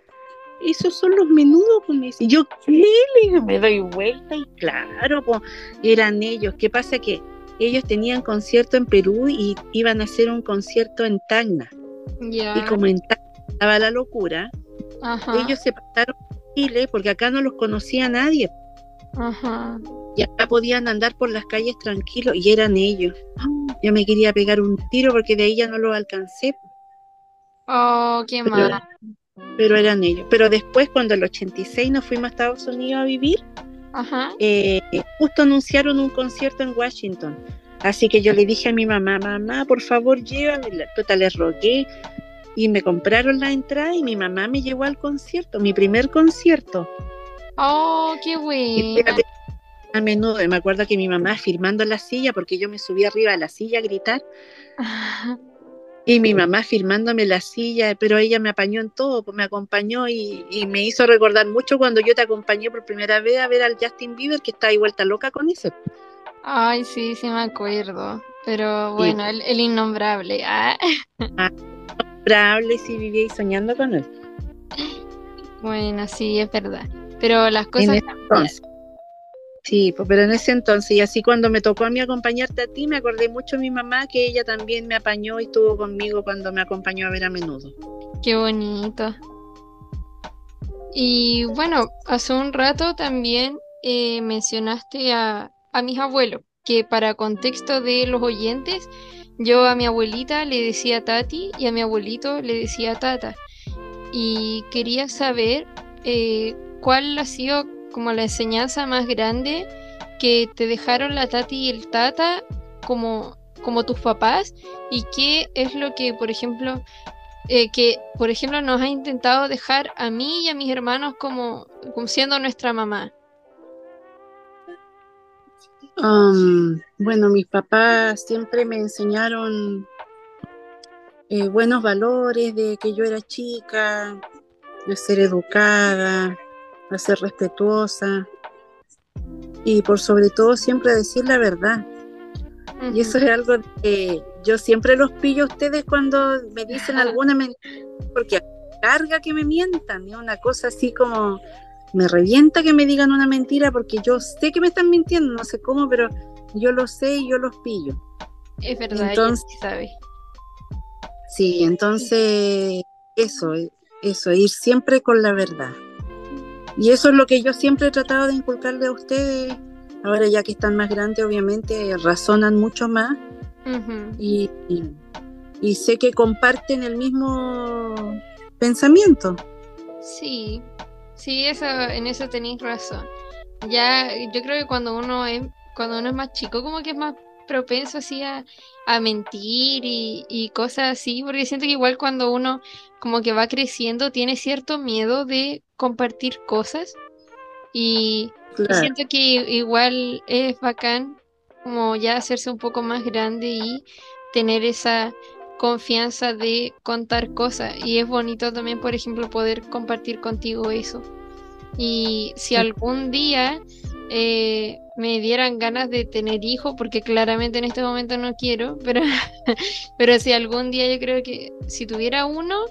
esos son los menudos, pues me dice, yo qué, le me doy vuelta y claro, pues eran ellos. ¿Qué pasa? Que ellos tenían concierto en Perú y iban a hacer un concierto en Tacna. Y como en Tacna estaba la locura, ellos se pasaron a Chile porque acá no los conocía nadie. Y acá podían andar por las calles tranquilos y eran ellos. Yo me quería pegar un tiro porque de ahí ya no los alcancé. Oh, qué mal. Pero eran ellos. Pero después, cuando el 86 nos fuimos a Estados Unidos a vivir, eh, justo anunciaron un concierto en Washington. Así que yo le dije a mi mamá, mamá, por favor, llévame. Total, le rogué y me compraron la entrada y mi mamá me llevó al concierto, mi primer concierto. Oh, qué bueno. A menudo, me acuerdo que mi mamá firmando la silla, porque yo me subí arriba a la silla a gritar. Y mi mamá firmándome la silla, pero ella me apañó en todo, pues me acompañó y, me hizo recordar mucho cuando yo te acompañé por primera vez a ver al Justin Bieber, que está ahí vuelta loca con ese. Ay, sí, sí me acuerdo. Pero bueno, el, innombrable. Ah. ah innombrable si vivía soñando con él. Bueno, sí, es verdad. Pero las cosas Sí, pues, pero en ese entonces, y así cuando me tocó a mí acompañarte a ti, me acordé mucho de mi mamá, que ella también me apañó y estuvo conmigo cuando me acompañó a ver a menudo. Qué bonito. Y bueno, hace un rato también eh, mencionaste a, a mis abuelos, que para contexto de los oyentes, yo a mi abuelita le decía Tati y a mi abuelito le decía Tata. Y quería saber eh, cuál ha sido como la enseñanza más grande que te dejaron la tati y el tata como, como tus papás y qué es lo que, por ejemplo, eh, que, por ejemplo, nos ha intentado dejar a mí y a mis hermanos como, siendo nuestra mamá? Um, bueno, mis papás siempre me enseñaron eh, buenos valores de que yo era chica, de ser educada, a ser respetuosa y por sobre todo siempre decir la verdad. Y eso es algo que yo siempre los pillo a ustedes cuando me dicen alguna mentira, porque carga que me mientan, y una cosa así como me revienta que me digan una mentira porque yo sé que me están mintiendo, no sé cómo, pero yo lo sé y yo los pillo. Es verdad, entonces, sabe. Sí, entonces eso, eso, ir siempre con la verdad. Y eso es lo que yo siempre he tratado de inculcarle a ustedes. Ahora ya que están más grandes, obviamente razonan mucho más. y, y, sé que comparten el mismo pensamiento. Sí, sí, eso, en eso tenéis razón. Ya, yo creo que cuando uno es, cuando uno es más chico, como que es más propenso así a, mentir y, y, cosas así, porque siento que igual cuando uno como que va creciendo tiene cierto miedo de compartir cosas y, siento que igual es bacán como ya hacerse un poco más grande y tener esa confianza de contar cosas. Y es bonito también por ejemplo poder compartir contigo eso. Y si algún día eh, me dieran ganas de tener hijos, porque claramente en este momento no quiero, pero, pero si algún día yo creo que si tuviera uno,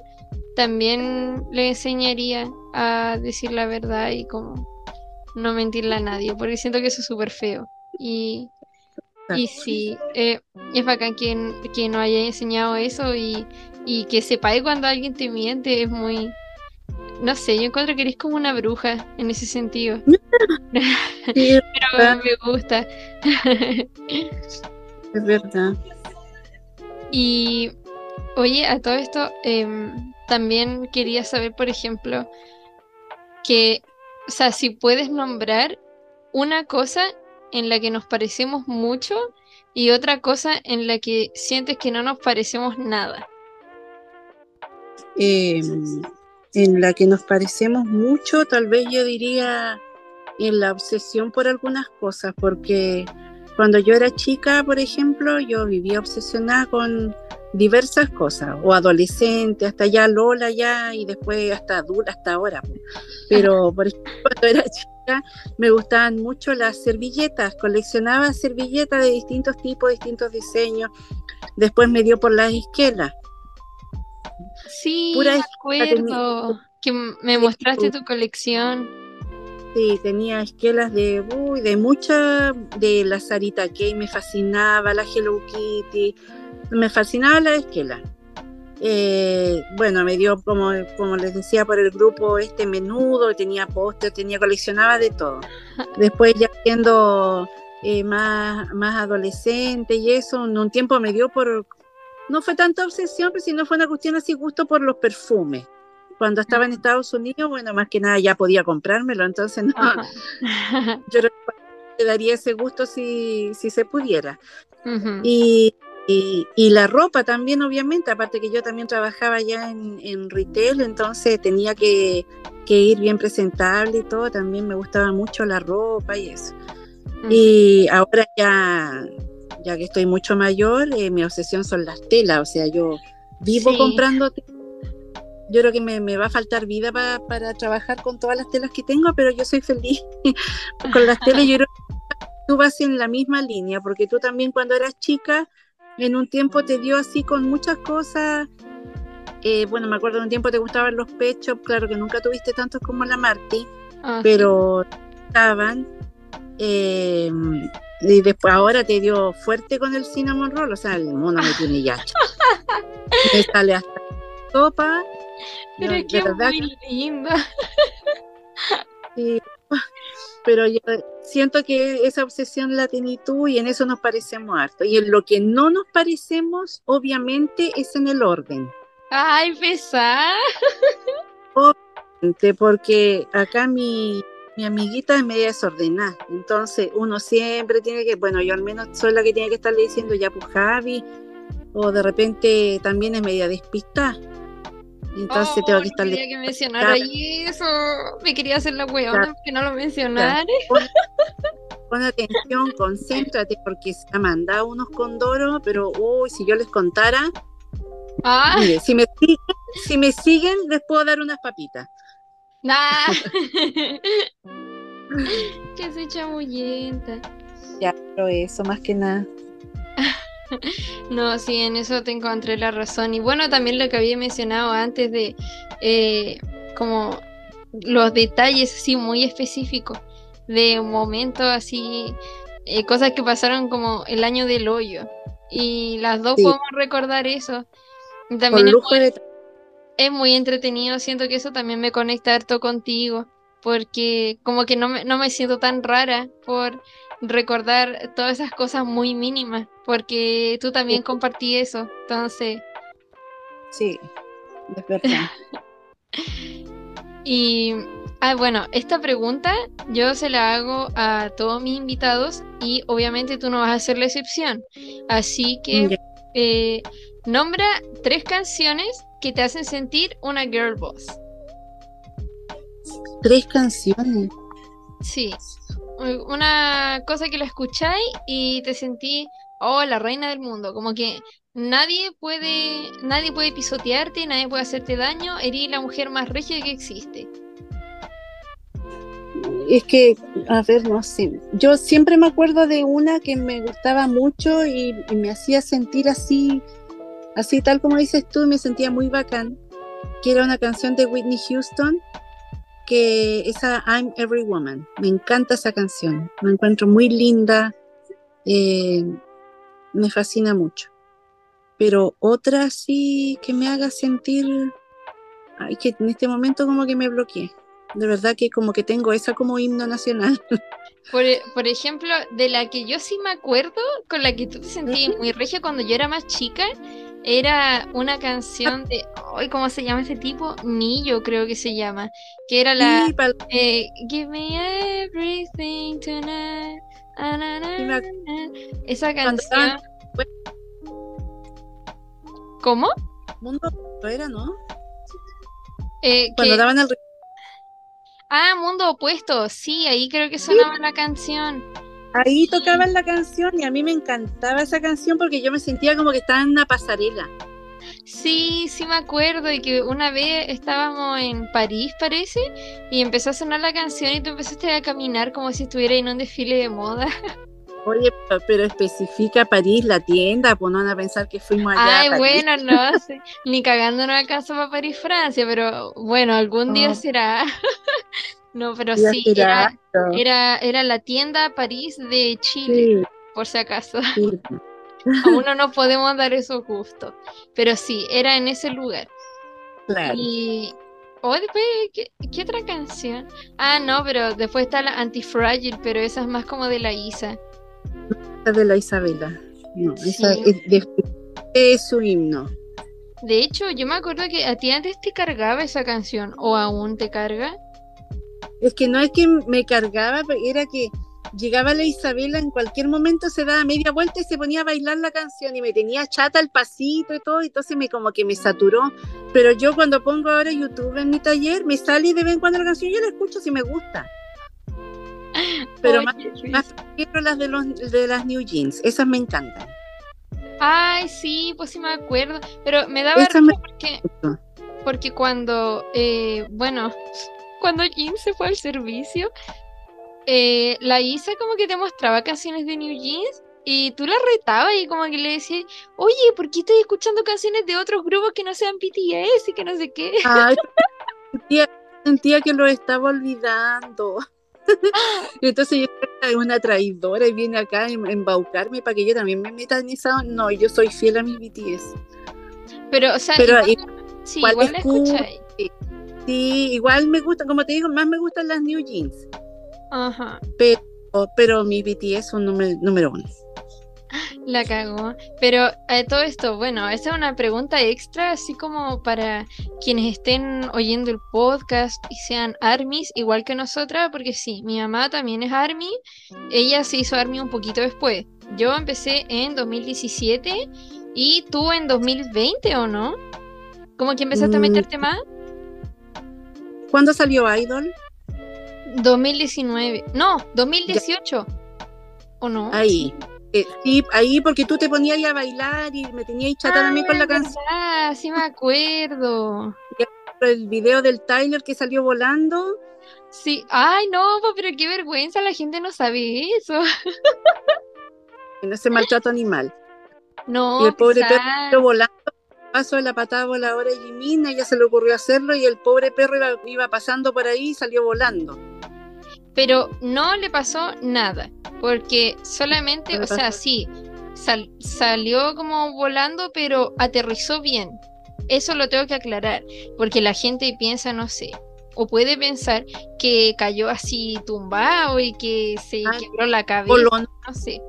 también le enseñaría a decir la verdad y como no mentirle a nadie, porque siento que eso es súper feo. Y, y sí, eh, es bacán quien, quien no haya enseñado eso y, y que sepáis cuando alguien te miente, es muy... No sé, yo encuentro que eres como una bruja en ese sentido. Pero me gusta. es verdad. Y oye, a todo esto, eh, también quería saber, por ejemplo, que, o sea, si puedes nombrar una cosa en la que nos parecemos mucho y otra cosa en la que sientes que no nos parecemos nada. Em, en la que nos parecemos mucho, tal vez yo diría en la obsesión por algunas cosas, porque cuando yo era chica, por ejemplo, yo vivía obsesionada con diversas cosas, o adolescente, hasta ya Lola ya, y después hasta adulta, hasta ahora. Pero, por ejemplo, cuando era chica, me gustaban mucho las servilletas, coleccionaba servilletas de distintos tipos, distintos diseños. Después me dio por las esquelas. Sí, Pura me acuerdo que me mostraste tu colección. Sí, tenía esquelas de, uy, de mucha, de la Sarita Kay, me fascinaba, la Hello Kitty, me fascinaba la esquela. Eh, bueno, me dio, como, como les decía, por el grupo este menudo, tenía póster, tenía, coleccionaba de todo. Después ya siendo eh, más, más adolescente y eso, un tiempo me dio por, no fue tanta obsesión, pero sino fue una cuestión así gusto por los perfumes. Cuando estaba en Estados Unidos, bueno, más que nada ya podía comprármelo, entonces no, yo le daría ese gusto si, si se pudiera. y, y, la ropa también, obviamente, aparte que yo también trabajaba ya en, en retail, entonces tenía que, que, ir bien presentable y todo, también me gustaba mucho la ropa y eso. Y ahora ya, ya que estoy mucho mayor, eh, mi obsesión son las telas, o sea, yo vivo comprando telas. Yo creo que me, me va a faltar vida para trabajar con todas las telas que tengo, pero yo soy feliz con las telas. Yo creo que tú vas en la misma línea, porque tú también cuando eras chica, en un tiempo te dio así con muchas cosas. Eh, bueno, me acuerdo de un tiempo te gustaban los pechos, claro que nunca tuviste tantos como la Marti, ah, pero estaban. Eh, y después ahora te dio fuerte con el cinnamon roll, o sea, el mono me tiene ya. me sale hasta sopa. Pero es que muy linda. pero yo siento que esa obsesión la tenías tú y en eso nos parecemos harto. Y en lo que no nos parecemos, obviamente, es en el orden. Ay, pesar. Obviamente, porque acá mi, mi amiguita es media desordenada. Entonces uno siempre tiene que, bueno, yo al menos soy la que tiene que estarle diciendo ya pues Javi, o de repente también es media despistada. Entonces tengo que oh, estarle. Quería que mencionara eso. Me quería hacer la hueona que no lo mencionara. Pon, atención, concéntrate, porque se ha mandado unos condoros, pero uy, si yo les contara. Ah. Mire, si me siguen, si me siguen, les puedo dar unas papitas. Nah. que se chamullenta. Ya, pero eso más que nada. no, sí, en eso te encontré la razón. Y bueno, también lo que había mencionado antes de eh, como los detalles así muy específicos de un momento así, eh, cosas que pasaron como el año del hoyo. Y las dos podemos recordar eso. También es muy entretenido, siento que eso también me conecta harto contigo, porque como que no me, no me siento tan rara por recordar todas esas cosas muy mínimas, porque tú también compartí eso, entonces... Sí, es verdad. y, ah, bueno, esta pregunta yo se la hago a todos mis invitados y obviamente tú no vas a ser la excepción, así que eh, nombra tres canciones que te hacen sentir una girl boss. Tres canciones. Sí. Una cosa que la escucháis y te sentí, oh, la reina del mundo. Como que nadie puede, nadie puede pisotearte, nadie puede hacerte daño. Eres la mujer más regia que existe. Es que, a ver, no sé. Yo siempre me acuerdo de una que me gustaba mucho y me hacía sentir así Así tal como dices tú, me sentía muy bacán, que era una canción de Whitney Houston, que esa I'm Every Woman. Me encanta esa canción, me encuentro muy linda, eh, me fascina mucho. Pero otra sí que me haga sentir, ay, que en este momento como que me bloqueé. De verdad que como que tengo esa como himno nacional. Por, por, ejemplo, de la que yo sí me acuerdo, con la que tú te sentías muy regia cuando yo era más chica, era una canción de. ¿Cómo se llama ese tipo? Nillo, creo que se llama. Que era la. Eh, Give me everything tonight. Esa canción. ¿Cómo? Mundo era, ¿no? Eh, Cuando daban el. Ah, Mundo Opuesto. Sí, ahí creo que sonaba la canción. Ahí tocaban la canción y a mí me encantaba esa canción porque yo me sentía como que estaba en una pasarela. Sí, sí me acuerdo y que una vez estábamos en París, parece, y empezó a sonar la canción y tú empezaste a caminar como si estuviera en un desfile de moda. Oye, pero, especifica París, la tienda, pues no van a pensar que fuimos allá. Ay, bueno, no, ni cagando no alcanzó para París, Francia, pero bueno, algún día será. No, pero sí, era, era, la tienda París de Chile, por si acaso. Aún no nos podemos dar eso justo. Pero sí, era en ese lugar. Claro. Y. Oh, después, ¿qué, otra canción? Ah, no, pero después está la Antifragile, pero esa es más como de la Isa. de la Isabela. No, esa es de es su himno. De hecho, yo me acuerdo que a ti antes te cargaba esa canción, o aún te carga. Es que no es que me cargaba, era que llegaba la Isabela en cualquier momento, se daba media vuelta y se ponía a bailar la canción y me tenía chata el pasito y todo, entonces me como que me saturó. Pero yo cuando pongo ahora YouTube en mi taller, me sale de vez en cuando la canción yo la escucho si me gusta. Pero más, más quiero las de, los, de las New Jeans, esas me encantan. Ay, sí, pues sí me acuerdo, pero me daba me- porque, porque cuando, eh, bueno, cuando Jin se fue al servicio, eh, la Isa como que te mostraba canciones de New Jeans y tú la retabas y como que le decías, oye, ¿por qué estás escuchando canciones de otros grupos que no sean BTS y que no sé qué? Ay, sentía, sentía que lo estaba olvidando. Entonces yo era una traidora y viene acá a em- embaucarme para que yo también me meta en esa. No, yo soy fiel a mis BTS. Pero, o sea, Pero igual, sí, igual la escucháis. Sí, igual me gusta, como te digo, más me gustan las New Jeans. Ajá. O- pero mis BTS son número, número uno. La cagó. Pero eh, todo esto, bueno, esa es una pregunta extra, así como para quienes estén oyendo el podcast y sean ARMYs, igual que nosotras, porque sí, mi mamá también es ARMY. Ella se hizo ARMY un poquito después. Yo empecé en 2017 y tú en 2020, ¿o no? ¿Cómo que empezaste a Mm. meterte más? ¿Cuándo salió Idol? 2019. No, 2018. ¿O no? Ahí. Eh, sí, ahí porque tú te ponías ahí a bailar y me tenías chata también con la Ah, canción. verdad, sí me acuerdo. El video del Tyler que salió volando. Sí, ay no, pero qué vergüenza, la gente no sabe eso. en ese maltrato animal. No, y el pobre salió volando, paso de la patada voladora de Jimina, ella se le ocurrió hacerlo y el pobre perro iba, iba pasando por ahí y salió volando. pero no le pasó nada, porque solamente, No o sea, sí, sal- salió como volando, pero aterrizó bien. Eso lo tengo que aclarar, porque la gente piensa, no sé, o puede pensar que cayó así tumbado y que se Ay, quebró la cabeza. No sé.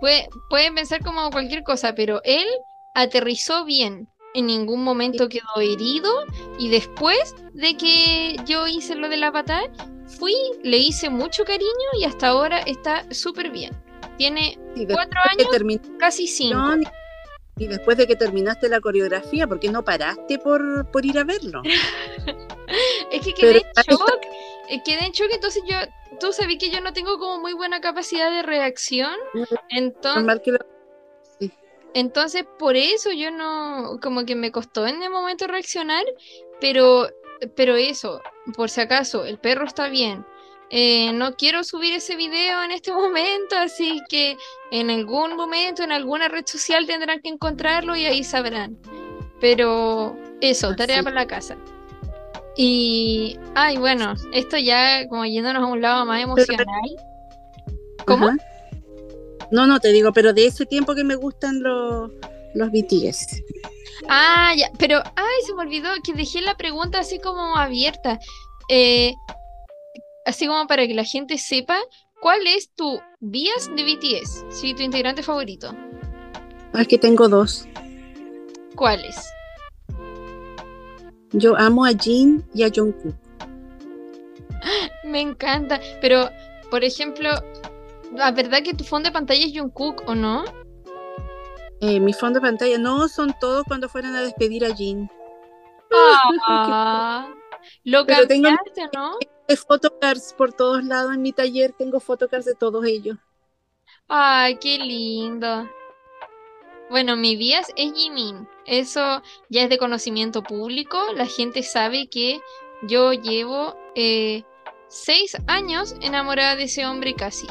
Puede, pueden pensar como cualquier cosa, pero él aterrizó bien. En ningún momento quedó herido. Y después de que yo hice lo de la patada, fui, le hice mucho cariño y hasta ahora está súper bien. Tiene cuatro años, casi cinco. y después de que terminaste la coreografía, ¿por qué no paraste por, por ir a verlo? Es que quedé en shock. eh, Quedé en shock, entonces yo, tú sabes que yo no tengo como muy buena capacidad de reacción. Entonces, Normal que lo- Entonces, por eso yo no, como que me costó en el momento reaccionar, pero, pero eso, por si acaso, el perro está bien. Eh, no quiero subir ese video en este momento, así que en algún momento, en alguna red social tendrán que encontrarlo y ahí sabrán. Pero eso, tarea Así. para la casa. Y, ay, bueno, esto ya como yéndonos a un lado más emocional. ¿Cómo? No, no, te digo, pero de ese tiempo que me gustan los, los BTS. Ah, ya, pero, ay, se me olvidó que dejé la pregunta así como abierta. Eh, así como para que la gente sepa, ¿cuál es tu bias de BTS? Sí, tu integrante favorito. Es que tengo dos. ¿Cuál es? Yo amo a Jin y a Jungkook. Me encanta, pero, por ejemplo, la verdad que tu fondo de pantalla es Jungkook, ¿o no? Eh, mi fondo de pantalla, no, son todos cuando fueron a despedir a Jin. Ah, ¿lo Pero tengo- cambiaste, o no? Photocards por todos lados en mi taller, tengo photocards de todos ellos. Ay, qué lindo. Bueno, mi bias es Jimin. Eso ya es de conocimiento público. La gente sabe que yo llevo eh, seis años enamorada de ese hombre casi.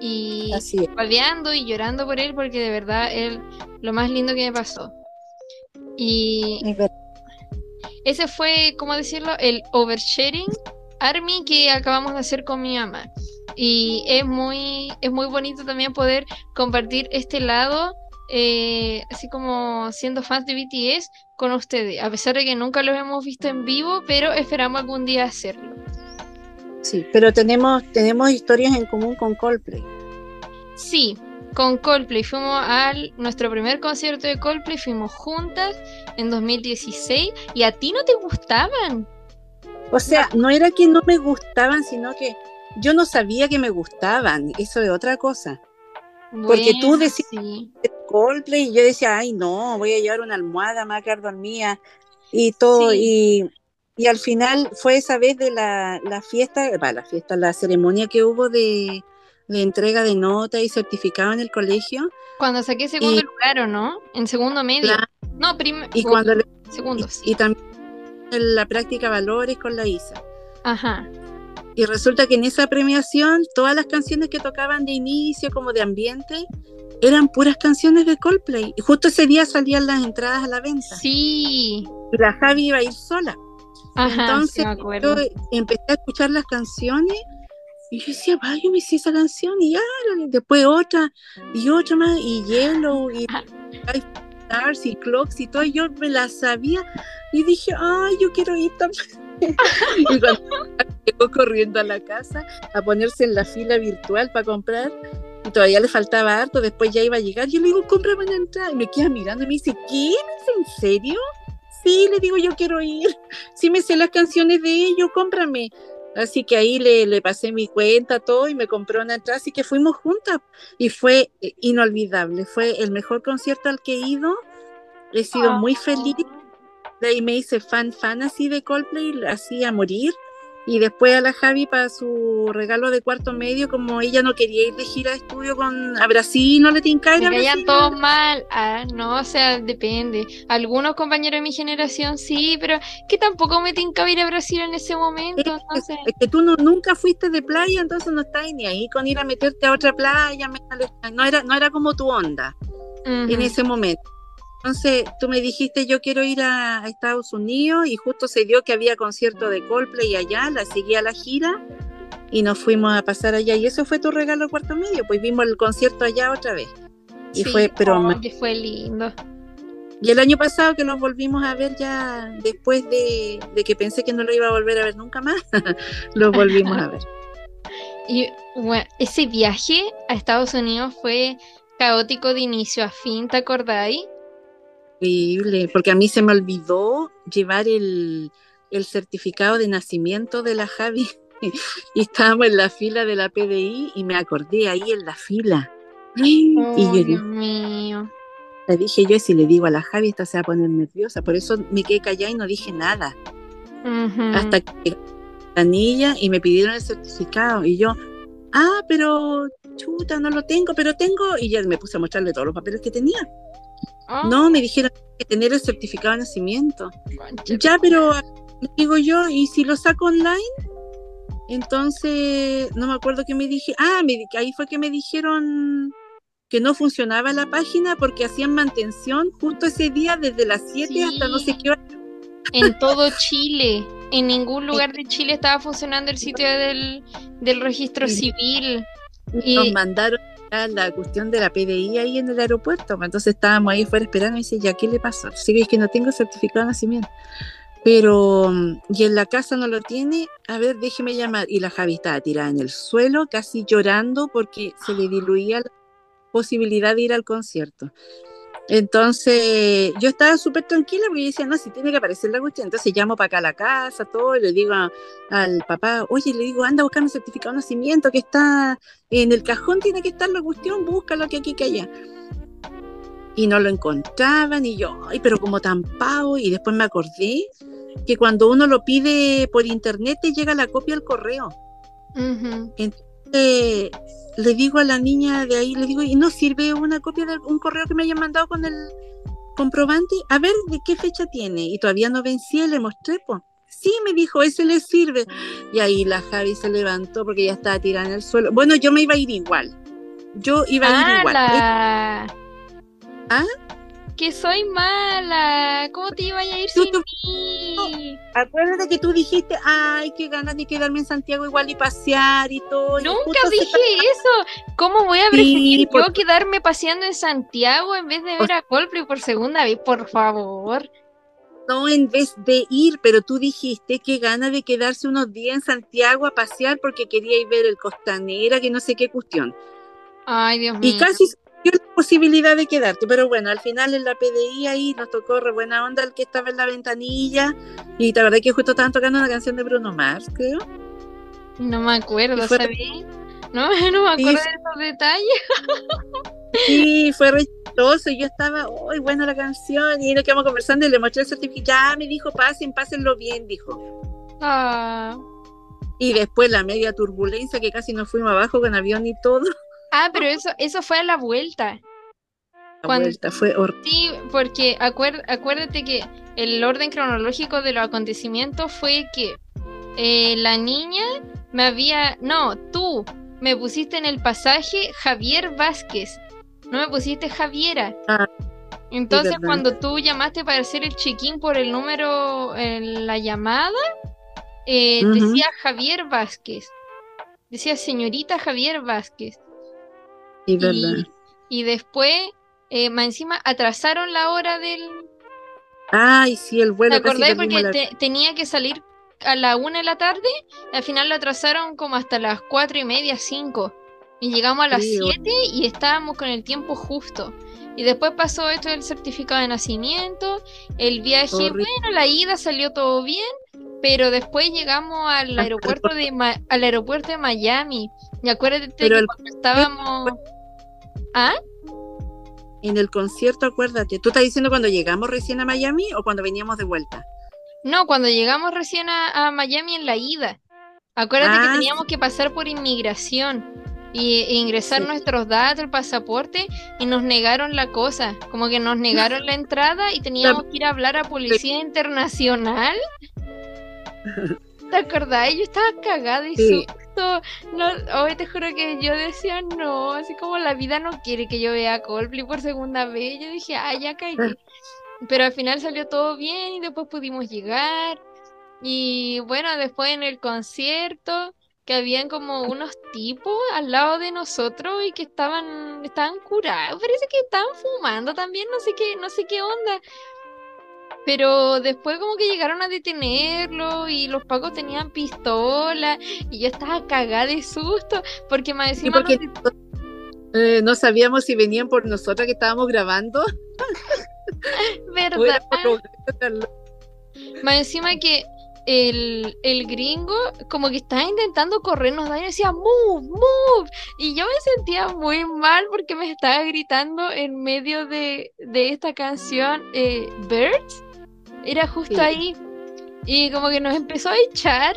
Y babeando y llorando por él porque de verdad él lo más lindo que me pasó. Y ese fue, ¿cómo decirlo? El oversharing army que acabamos de hacer con mi mamá. Y es muy, es muy bonito también poder compartir este lado, eh, así como siendo fans de BTS, con ustedes. A pesar de que nunca los hemos visto en vivo, pero esperamos algún día hacerlo. Sí, pero tenemos, tenemos historias en común con Coldplay. Sí, con Coldplay. Fuimos al nuestro primer concierto de Coldplay, fuimos juntas en 2016 y a ti no te gustaban. O sea, no era que no me gustaban, sino que yo no sabía que me gustaban. Eso es otra cosa. Porque tú decías Coldplay y yo decía, ay no, voy a llevar una almohada más que dormía y todo. Y, y, al final fue esa vez de la, la fiesta, la fiesta, la ceremonia que hubo de, de entrega de nota y certificado en el colegio. Cuando saqué segundo lugar, ¿o no? En segundo medio. no, primero. Y cuando segundos. Y, también la práctica valores con la ISA. Ajá. Y resulta que en esa premiación todas las canciones que tocaban de inicio como de ambiente eran puras canciones de Coldplay. Y justo ese día salían las entradas a la venta. Sí. Y la Javi iba a ir sola. Ajá, Entonces yo empecé a escuchar las canciones y yo decía, vaya, yo me hice esa canción y ya, después otra y otra más, y Yellow, y Stars y Clocks y todo, y yo me la sabía y dije, ay, yo quiero ir también. y cuando llegó corriendo a la casa a ponerse en la fila virtual para comprar, y todavía le faltaba harto, después ya iba a llegar, yo le digo, cómprame una entrada, y me queda mirando y me dice, ¿qué? ¿En serio? Sí, le digo, yo quiero ir. Sí me sé las canciones de ellos, cómprame. Así que ahí le, le, pasé mi cuenta, todo, y me compró una entrada, así que fuimos juntas. Y fue eh, inolvidable, fue el mejor concierto al que he ido. He sido muy feliz. De ahí me hice fan, fan así de Coldplay, así a morir. Y después a la Javi para su regalo de cuarto medio, como ella no quería ir de gira de estudio con a Brasil, no le tinca ir a Brasil. todo mal. Ah, no, o sea, depende. Algunos compañeros de mi generación sí, pero que tampoco me tinca ir a Brasil en ese momento. Es, que tú no, nunca fuiste de playa, entonces no estás ni ahí con ir a meterte a otra playa. No era, no era como tu onda en ese momento. Entonces tú me dijiste yo quiero ir a, Estados Unidos y justo se dio que había concierto de Coldplay allá, la seguí a la gira y nos fuimos a pasar allá y eso fue tu regalo cuarto medio, pues vimos el concierto allá otra vez. Y fue, pero oh, que fue lindo. Y el año pasado que nos volvimos a ver ya después de, que pensé que no lo iba a volver a ver nunca más, lo volvimos a ver. Y bueno, ese viaje a Estados Unidos fue caótico de inicio a fin, ¿te acordáis? Increíble, porque a mí se me olvidó llevar el, certificado de nacimiento de la Javi y estábamos en la fila de la PDI y me acordé ahí en la fila. y yo Dios mío. Le dije yo, si le digo a la Javi, esta se va a poner nerviosa. Por eso me quedé callada y no dije nada. Hasta que la niña y me pidieron el certificado. Y yo, ah, pero chuta, no lo tengo, pero tengo. Y ya me puse a mostrarle todos los papeles que tenía. No, ah. me dijeron que tener el certificado de nacimiento. Ya, pero digo yo, ¿y si lo saco online? Entonces, no me acuerdo qué me dije. Ah, ahí fue que me dijeron que no funcionaba la página porque hacían mantención justo ese día desde las 7 hasta no sé qué hora. En todo Chile. En ningún lugar de Chile estaba funcionando el sitio del, del registro civil. Y nos mandaron la cuestión de la PDI ahí en el aeropuerto. Entonces estábamos ahí fuera esperando y dice, ya, ¿qué le pasó? Sí, es que no tengo certificado de nacimiento. Pero, mm, y en la casa no lo tiene, a ver, déjeme llamar. Y la Javi estaba tirada en el suelo, casi llorando porque se le diluía la posibilidad de ir al concierto. Entonces, yo estaba súper tranquila porque decía, no, si tiene que aparecer la cuestión. Entonces llamo para acá a la casa, todo, y le digo al papá, oye, le digo, anda a buscar mi certificado de nacimiento que está en el cajón, tiene que estar la cuestión, búscalo que aquí, que allá. Y no lo encontraban, y yo, ay, pero como tan pavo, y después me acordé que cuando uno lo pide por internet te llega la copia al correo. Entonces, le digo a la niña de ahí, le digo, ¿y no sirve una copia de un correo que me hayan mandado con el comprobante? A ver, ¿de qué fecha tiene? Y todavía no vencía, le mostré, pues. Sí, me dijo, ese le sirve. Y ahí la Javi se levantó porque ya estaba tirada en el suelo. Bueno, yo me iba a ir igual. Yo iba a ir igual. ¿Ah? Que soy mala. ¿Cómo te iba a ir sin mí? Acuérdate que tú dijiste, ay, qué ganas de quedarme en Santiago igual y pasear y todo. Nunca dije eso. ¿Cómo voy a preferir yo quedarme paseando en Santiago en vez de ver a Coldplay por segunda vez, por favor? No, en vez de ir, pero tú dijiste que ganas de quedarse unos días en Santiago a pasear porque quería ir ver el Costanera, que no sé qué cuestión. Ay, Dios mío. Y casi la posibilidad de quedarte, pero bueno, al final en la PDI ahí nos tocó re buena onda el que estaba en la ventanilla y la verdad que justo estaban tocando una canción de Bruno Mars, creo. No me acuerdo, fue- ¿sabí? No, no me acuerdo sí. de esos detalles. Sí, fue re chistoso y yo estaba, uy, buena la canción y nos quedamos conversando y le mostré el certificado, ya me dijo, pasen, pásenlo bien, dijo. Ah. Y después la media turbulencia que casi nos fuimos abajo con avión y todo. Ah, pero eso, eso fue a la vuelta. La Cuando- vuelta fue horrible. Sí, porque acuer- acuérdate que el orden cronológico de los acontecimientos fue que eh, la niña me había... No, tú me pusiste en el pasaje Javier Vázquez. No me pusiste Javiera. Ah, Entonces cuando tú llamaste para hacer el check-in por el número la llamada, eh, decía Javier Vázquez. Decía señorita Javier Vázquez. Sí, Y, verdad. y después, eh, más encima, atrasaron la hora del, Ay, sí, el ¿Te vuelo casi acordás? Porque la- te- tenía que salir a la una de la tarde, al final lo atrasaron como hasta las cuatro y media, cinco. Y llegamos a las Sí, siete y estábamos con el tiempo justo. Y después pasó esto del certificado de nacimiento, el viaje, Horrible. bueno, la ida salió todo bien, pero después llegamos al aeropuerto de Ma- al aeropuerto de Miami. Y acuérdate Pero que el- cuando estábamos ¿Ah? En el concierto, acuérdate. ¿Tú estás diciendo cuando llegamos recién a Miami o cuando veníamos de vuelta? No, cuando llegamos recién a, a Miami en la ida. Acuérdate Ah, que teníamos que pasar por inmigración y, e ingresar Sí. nuestros datos, el pasaporte, y nos negaron la cosa. Como que nos negaron la entrada y teníamos que ir a hablar a Policía Internacional. ¿Te acordás? Yo estaba cagada y Sí. No, hoy te juro que yo decía no, así como la vida no quiere que yo vea a Coldplay por segunda vez. Yo dije, ah, ya caí. Pero al final salió todo bien y después pudimos llegar. Y bueno, después en el concierto, que habían como unos tipos al lado de nosotros y que estaban, estaban curados. Parece que estaban fumando también, no sé qué, no sé qué onda. Pero después como que llegaron a detenerlo y los pacos tenían pistola y yo estaba cagada de susto porque más Sí, encima porque nos- eh, no sabíamos si venían por nosotras que estábamos grabando. ¿verdad? Más encima que el, el gringo como que estaba intentando corrernos daño y decía move, move. Y yo me sentía muy mal porque me estaba gritando en medio de, de esta canción eh, Birds. Era justo Sí. ahí. Y como que nos empezó a echar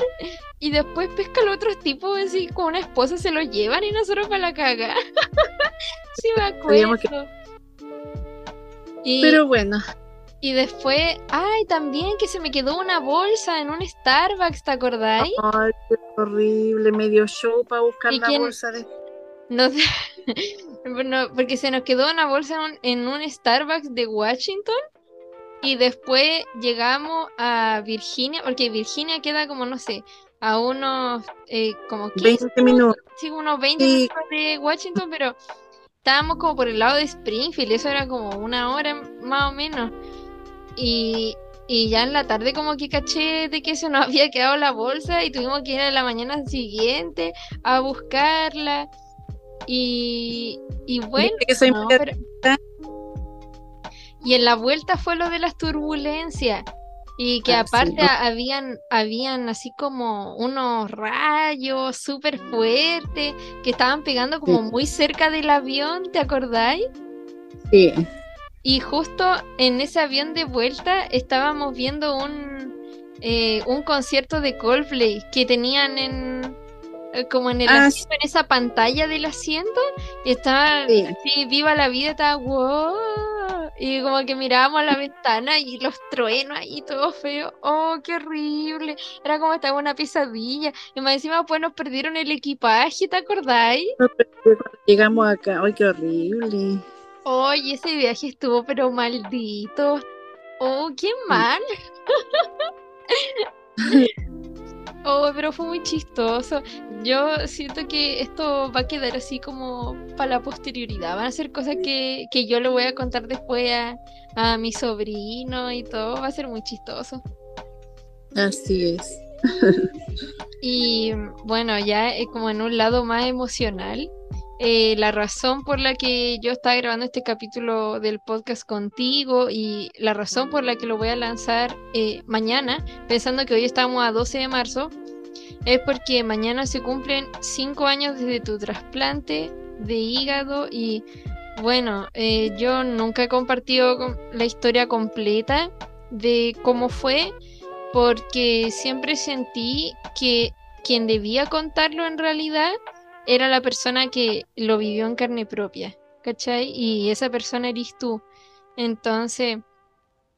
y después pesca al otro tipo así con una esposa se lo llevan y nosotros para la caga. sí me que- acuerdo. Y, Pero bueno, y después, ay, también que se me quedó una bolsa en un Starbucks, ¿te acordáis? ay, qué horrible, medio show para buscar ¿Y la bolsa de... No sé, bueno, porque se nos quedó una bolsa en un, en un Starbucks de Washington y después llegamos a Virginia, porque Virginia queda como, no sé, a unos eh, como 15 20 minutos. sí, unos 20 Sí. minutos de Washington, pero estábamos como por el lado de Springfield, eso era como una hora más o menos. Y, y ya en la tarde como que caché de que se nos había quedado la bolsa y tuvimos que ir a la mañana siguiente a buscarla. Y, y bueno, no, pero- y en la vuelta fue lo de las turbulencias. Y que Ah, aparte habían, habían así como unos rayos súper fuertes que estaban pegando como Sí. muy cerca del avión, ¿te acordáis? Sí, Y justo en ese avión de vuelta estábamos viendo un, eh, un concierto de Coldplay que tenían en como en el Ah, asiento, en esa pantalla del asiento y estaba sí. así, viva la vida, estaba wow. Y como que mirábamos a la ventana y los truenos ahí, todo feo. Oh, qué horrible. Era como estaba una pesadilla. Y más encima, pues nos perdieron el equipaje, ¿te acordáis? No, llegamos acá, ay, qué horrible. Oye, ese viaje estuvo pero maldito. Oh, qué mal. Oh, pero fue muy chistoso. Yo siento que esto va a quedar así como para la posterioridad. Van a ser cosas que, que yo le voy a contar después a, a mi sobrino y todo. Va a ser muy chistoso. Así es. Y bueno, ya como en un lado más emocional, eh, la razón por la que yo estaba grabando este capítulo del podcast contigo y la razón por la que lo voy a lanzar eh, mañana, pensando que hoy estamos a 12 de marzo, es porque mañana se cumplen 5 años desde tu trasplante de hígado y bueno, eh, yo nunca he compartido la historia completa de cómo fue porque siempre sentí que quien debía contarlo en realidad era la persona que lo vivió en carne propia, ¿cachai? Y esa persona eres tú. Entonces,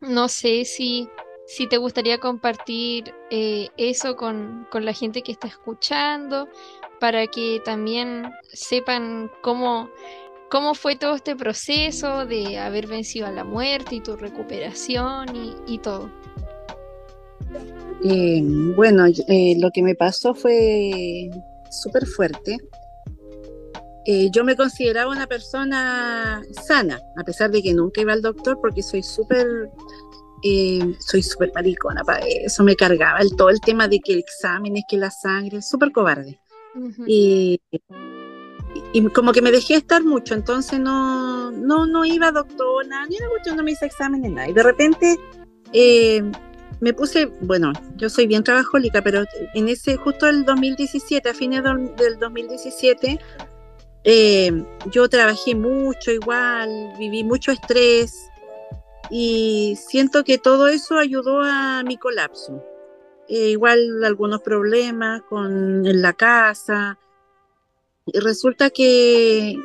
no sé si, si te gustaría compartir eh, eso con, con la gente que está escuchando, para que también sepan cómo, cómo fue todo este proceso de haber vencido a la muerte y tu recuperación y, y todo. Eh, bueno, eh, lo que me pasó fue súper fuerte. Eh, yo me consideraba una persona sana, a pesar de que nunca iba al doctor porque soy súper, soy súper maricona para eso, me cargaba el, todo el tema de que el examen es que la sangre, súper cobarde. y, y, como que me dejé estar mucho, entonces no, no, no iba a doctor, nada, ni una cuestión, no me hice exámenes, nada. Y de repente me puse, bueno, yo soy bien trabajólica, pero en ese, justo el 2017, a fines del 2017, eh, yo trabajé mucho igual, viví mucho estrés y siento que todo eso ayudó a mi colapso. Eh, igual algunos problemas con en la casa. Y resulta que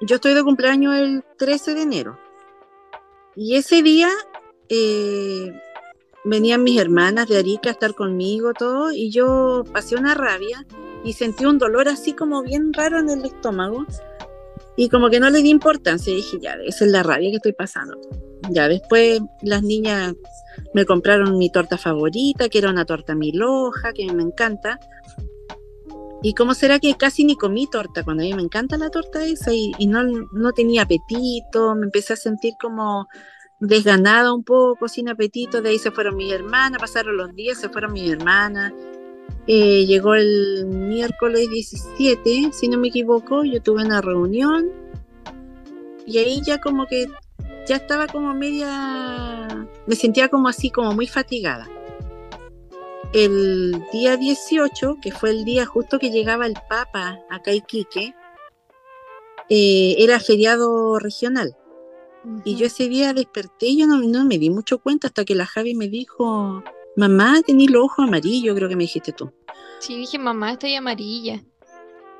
yo estoy de cumpleaños el 13 de enero. Y ese día eh, venían mis hermanas de Arica a estar conmigo, todo, y yo pasé una rabia y sentí un dolor así como bien raro en el estómago. Y como que no le di importancia, dije, ya, esa es la rabia que estoy pasando. Ya después las niñas me compraron mi torta favorita, que era una torta miloja, que me encanta. Y cómo será que casi ni comí torta, cuando a mí me encanta la torta esa, y, y no, no tenía apetito, me empecé a sentir como desganada un poco, sin apetito, de ahí se fueron mis hermanas, pasaron los días, se fueron mis hermanas. Eh, llegó el miércoles 17, si no me equivoco, yo tuve una reunión y ahí ya como que ya estaba como media, me sentía como así, como muy fatigada. El día 18, que fue el día justo que llegaba el Papa acá a Iquique, eh, era feriado regional. Y yo ese día desperté y yo no, me di mucho cuenta hasta que la Javi me dijo, mamá, tenés los ojos amarillos, creo que me dijiste tú. Sí, dije, mamá, estoy amarilla.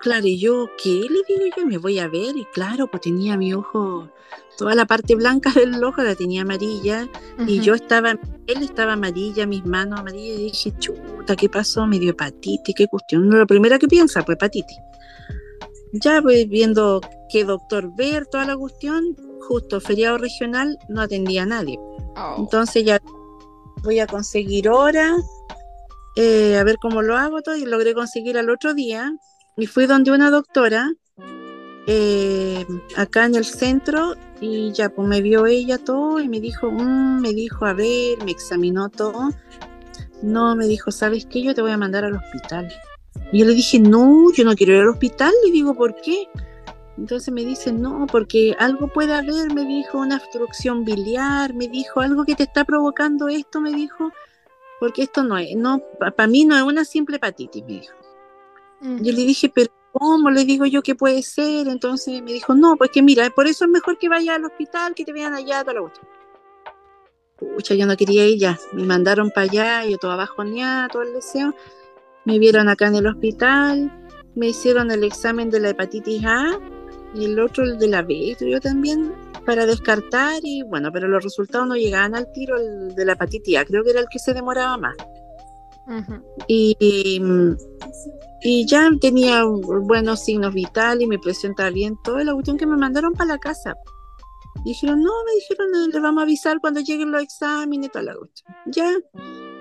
Claro, y yo, ¿qué le digo yo? Me voy a ver. Y claro, pues tenía mi ojo, toda la parte blanca del ojo la tenía amarilla. Y yo estaba, él estaba amarilla, mis manos amarillas. Y dije, chuta, ¿qué pasó? Me dio hepatitis, qué cuestión. No, lo primero que piensa, pues hepatitis. Ya, pues viendo qué doctor ver, toda la cuestión, justo feriado regional no atendía a nadie. Oh. Entonces ya voy a conseguir hora, eh, a ver cómo lo hago todo, y logré conseguir al otro día. Y fui donde una doctora, eh, acá en el centro, y ya pues me vio ella todo y me dijo, mm", me dijo, a ver, me examinó todo. No, me dijo, ¿sabes qué? Yo te voy a mandar al hospital. Y yo le dije, no, yo no quiero ir al hospital. Le digo, ¿por qué? Entonces me dice, no, porque algo puede haber, me dijo, una obstrucción biliar, me dijo, algo que te está provocando esto, me dijo, porque esto no es, no, para mí no es una simple hepatitis, me dijo. Yo le dije, pero ¿cómo? Le digo yo que puede ser. Entonces me dijo, no, pues que mira, por eso es mejor que vaya al hospital, que te vean allá, toda la otra. Pucha, yo no quería ir ya. Me mandaron para allá, yo toda bajoneada, todo el deseo. Me vieron acá en el hospital, me hicieron el examen de la hepatitis A y el otro el de la B, yo también, para descartar y bueno, pero los resultados no llegaban al tiro, el de la hepatitis creo que era el que se demoraba más. y, y, ya tenía buenos signos vitales y mi presión estaba bien, toda la cuestión que me mandaron para la casa. dijeron, no, me dijeron, le vamos a avisar cuando lleguen los exámenes, toda la cuestión. Ya,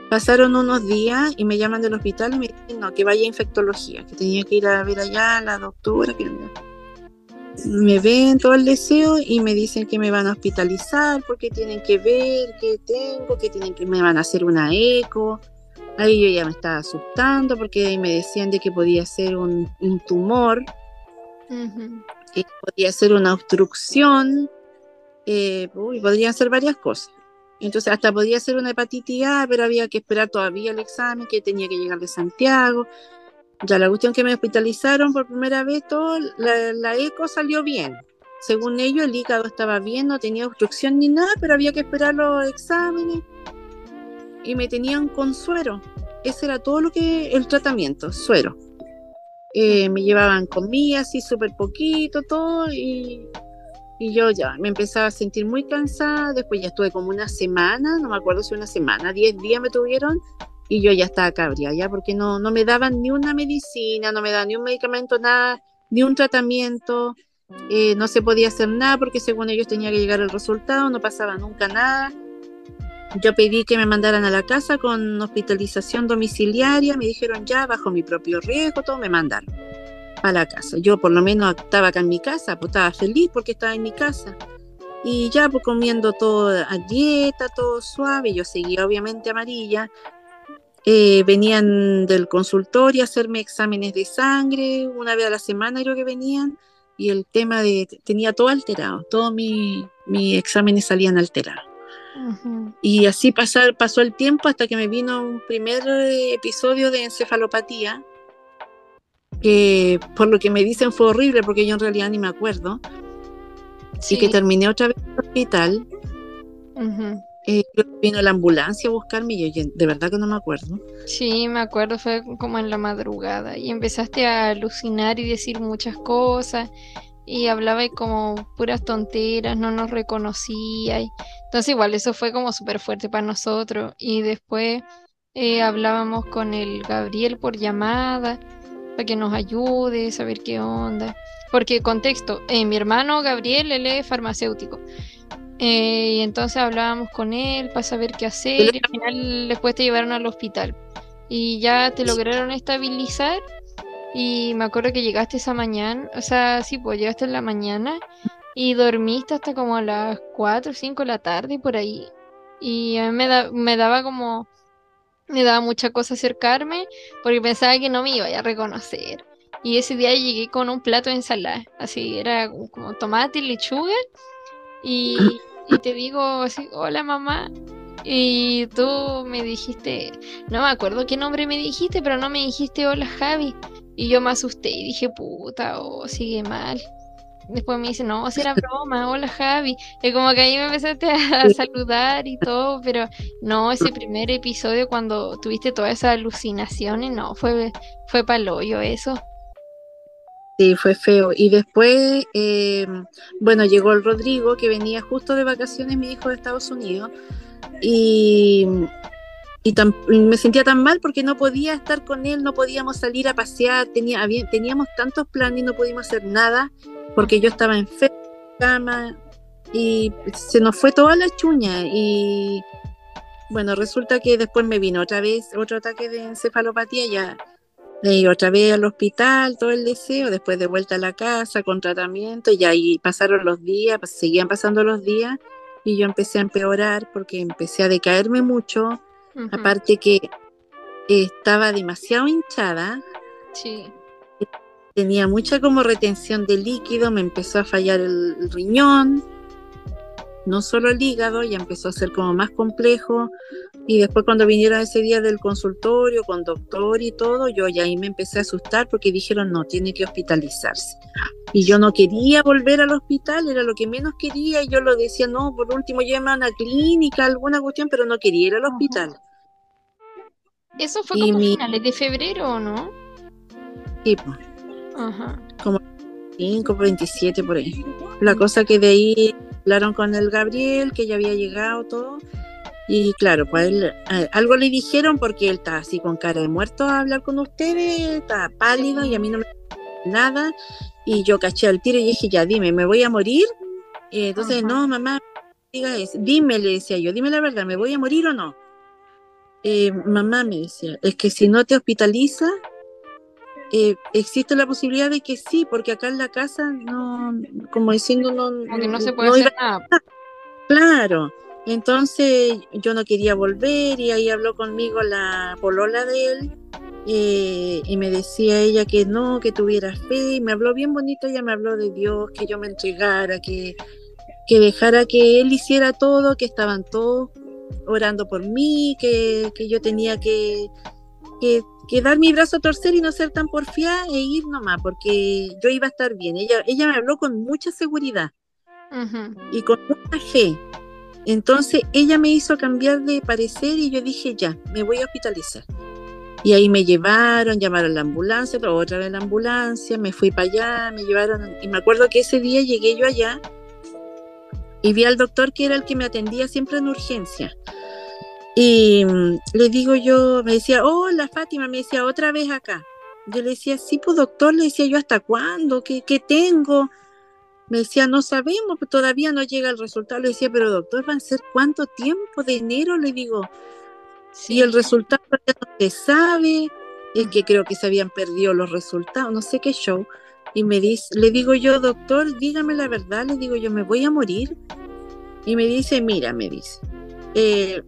pasaron unos días y me llaman del hospital y me dicen, no, que vaya a infectología, que tenía que ir a ver allá a la doctora, que me ven todo el deseo y me dicen que me van a hospitalizar porque tienen que ver qué tengo, que tienen que me van a hacer una eco. Ahí yo ya me estaba asustando porque me decían de que podía ser un, tumor. y podía ser una obstrucción, eh, uy, podrían ser varias cosas. Entonces hasta podía ser una hepatitis A, pero había que esperar todavía el examen que tenía que llegar de Santiago. Ya la cuestión que me hospitalizaron por primera vez, todo, la, eco salió bien. Según ellos, el hígado estaba bien, no tenía obstrucción ni nada, pero había que esperar los exámenes y me tenían con suero. Ese era todo lo que el tratamiento, suero. Eh, me llevaban comida así súper poquito, todo, y, y, yo ya me empezaba a sentir muy cansada. Después ya estuve como una semana, no me acuerdo si una semana, diez días me tuvieron, y yo ya estaba cabria, ya, porque no, no me daban ni una medicina, no me daban ni un medicamento, nada, ni un tratamiento. Eh, no se podía hacer nada porque según ellos tenía que llegar el resultado, no pasaba nunca nada. Yo pedí que me mandaran a la casa con hospitalización domiciliaria, me dijeron ya, bajo mi propio riesgo, todo me mandaron a la casa. Yo por lo menos estaba acá en mi casa, pues estaba feliz porque estaba en mi casa. Y ya pues comiendo todo a dieta, todo suave, yo seguía obviamente amarilla. Eh, venían del consultorio a hacerme exámenes de sangre, una vez a la semana creo que venían, y el tema de, tenía todo alterado, todos mis exámenes salían alterados. Y así pasar, pasó el tiempo hasta que me vino un primer eh, episodio de encefalopatía, que por lo que me dicen fue horrible porque yo en realidad ni me acuerdo. Y que terminé otra vez en el hospital. Eh, vino la ambulancia a buscarme y yo de verdad que no me acuerdo. Sí, me acuerdo, fue como en la madrugada y empezaste a alucinar y decir muchas cosas y hablaba como puras tonteras, no nos reconocía. Y... Entonces igual eso fue como súper fuerte para nosotros. Y después eh, hablábamos con el Gabriel por llamada para que nos ayude, saber qué onda. Porque contexto, eh, mi hermano Gabriel, él es farmacéutico. Eh, y entonces hablábamos con él para saber qué hacer. Y al final después te llevaron al hospital. Y ya te lograron estabilizar y me acuerdo que llegaste esa mañana, o sea, sí, pues llegaste en la mañana y dormiste hasta como a las 4 o 5 de la tarde por ahí. Y a mí me, me daba como, me daba mucha cosa acercarme porque pensaba que no me iba a reconocer. Y ese día llegué con un plato de ensalada, así era como tomate y lechuga. Y, y te digo así, hola mamá. Y tú me dijiste, no me acuerdo qué nombre me dijiste, pero no me dijiste hola Javi. Y yo me asusté y dije, puta, oh, sigue mal. Después me dice, no, si era broma, hola Javi. Y como que ahí me empezaste a saludar y todo, pero no, ese primer episodio cuando tuviste todas esas alucinaciones, no, fue, fue paloyo eso. Sí, fue feo. Y después, eh, bueno, llegó el Rodrigo, que venía justo de vacaciones, mi hijo de Estados Unidos, y y me sentía tan mal porque no podía estar con él, no podíamos salir a pasear, tenía, teníamos tantos planes y no pudimos hacer nada porque yo estaba enferma y se nos fue toda la chuña y bueno, resulta que después me vino otra vez otro ataque de encefalopatía ya y otra vez al hospital, todo el deseo, después de vuelta a la casa con tratamiento, y ahí pasaron los días, seguían pasando los días, y yo empecé a empeorar porque empecé a decaerme mucho, Aparte que estaba demasiado hinchada. Sí. Tenía mucha como retención de líquido, me empezó a fallar el, riñón, no solo el hígado, ya empezó a ser como más complejo. Y después cuando vinieron ese día del consultorio con doctor y todo, yo ya ahí me empecé a asustar porque dijeron, no, tiene que hospitalizarse. Y yo no quería volver al hospital, era lo que menos quería. Y yo lo decía, no, por último llévame a una clínica, alguna cuestión, pero no quería ir al hospital. ¿Eso fue como finales de febrero o no? Sí, Ajá. Como 5, 27 por ahí. La cosa que de ahí hablaron con el Gabriel, que ya había llegado todo. Y claro, pues él, eh, algo le dijeron porque él está así con cara de muerto a hablar con ustedes, está pálido y a mí no me nada. Y yo caché al tiro y dije, ya dime, ¿me voy a morir? Eh, entonces, no, mamá, diga eso. Dime, le decía yo, dime la verdad, ¿me voy a morir o no? Eh, mamá me decía, es que si no te hospitaliza, eh, existe la posibilidad de que sí, porque acá en la casa no, como diciendo, no, no se puede hacer nada. Claro. Entonces yo no quería volver y ahí habló conmigo la polola de él eh, y me decía ella que no, que tuviera fe y me habló bien bonito, ella me habló de Dios, que yo me entregara, que, que dejara que él hiciera todo, que estaban todos orando por mí, que, que yo tenía que, que, que, dar mi brazo a torcer y no ser tan porfiada e ir nomás, porque yo iba a estar bien. Ella, ella me habló con mucha seguridad y con mucha fe. Entonces ella me hizo cambiar de parecer y yo dije, ya, me voy a hospitalizar. Y ahí me llevaron, llamaron a la ambulancia, otra vez la ambulancia, me fui para allá, me llevaron, y me acuerdo que ese día llegué yo allá y vi al doctor que era el que me atendía siempre en urgencia. Y mm, le digo yo, me decía, hola Fátima, me decía, otra vez acá. Yo le decía, sí, pues doctor, le decía yo, ¿hasta cuándo? ¿Qué, qué tengo? Me decía, no sabemos, pues todavía no llega el resultado. Le decía, pero doctor, ¿van a ser cuánto tiempo de enero? Le digo, si el resultado ya no se sabe, es que creo que se habían perdido los resultados, no sé qué show. Y me dice, le digo yo, doctor, dígame la verdad, le digo yo, me voy a morir. Y me dice, mira, me dice, eh,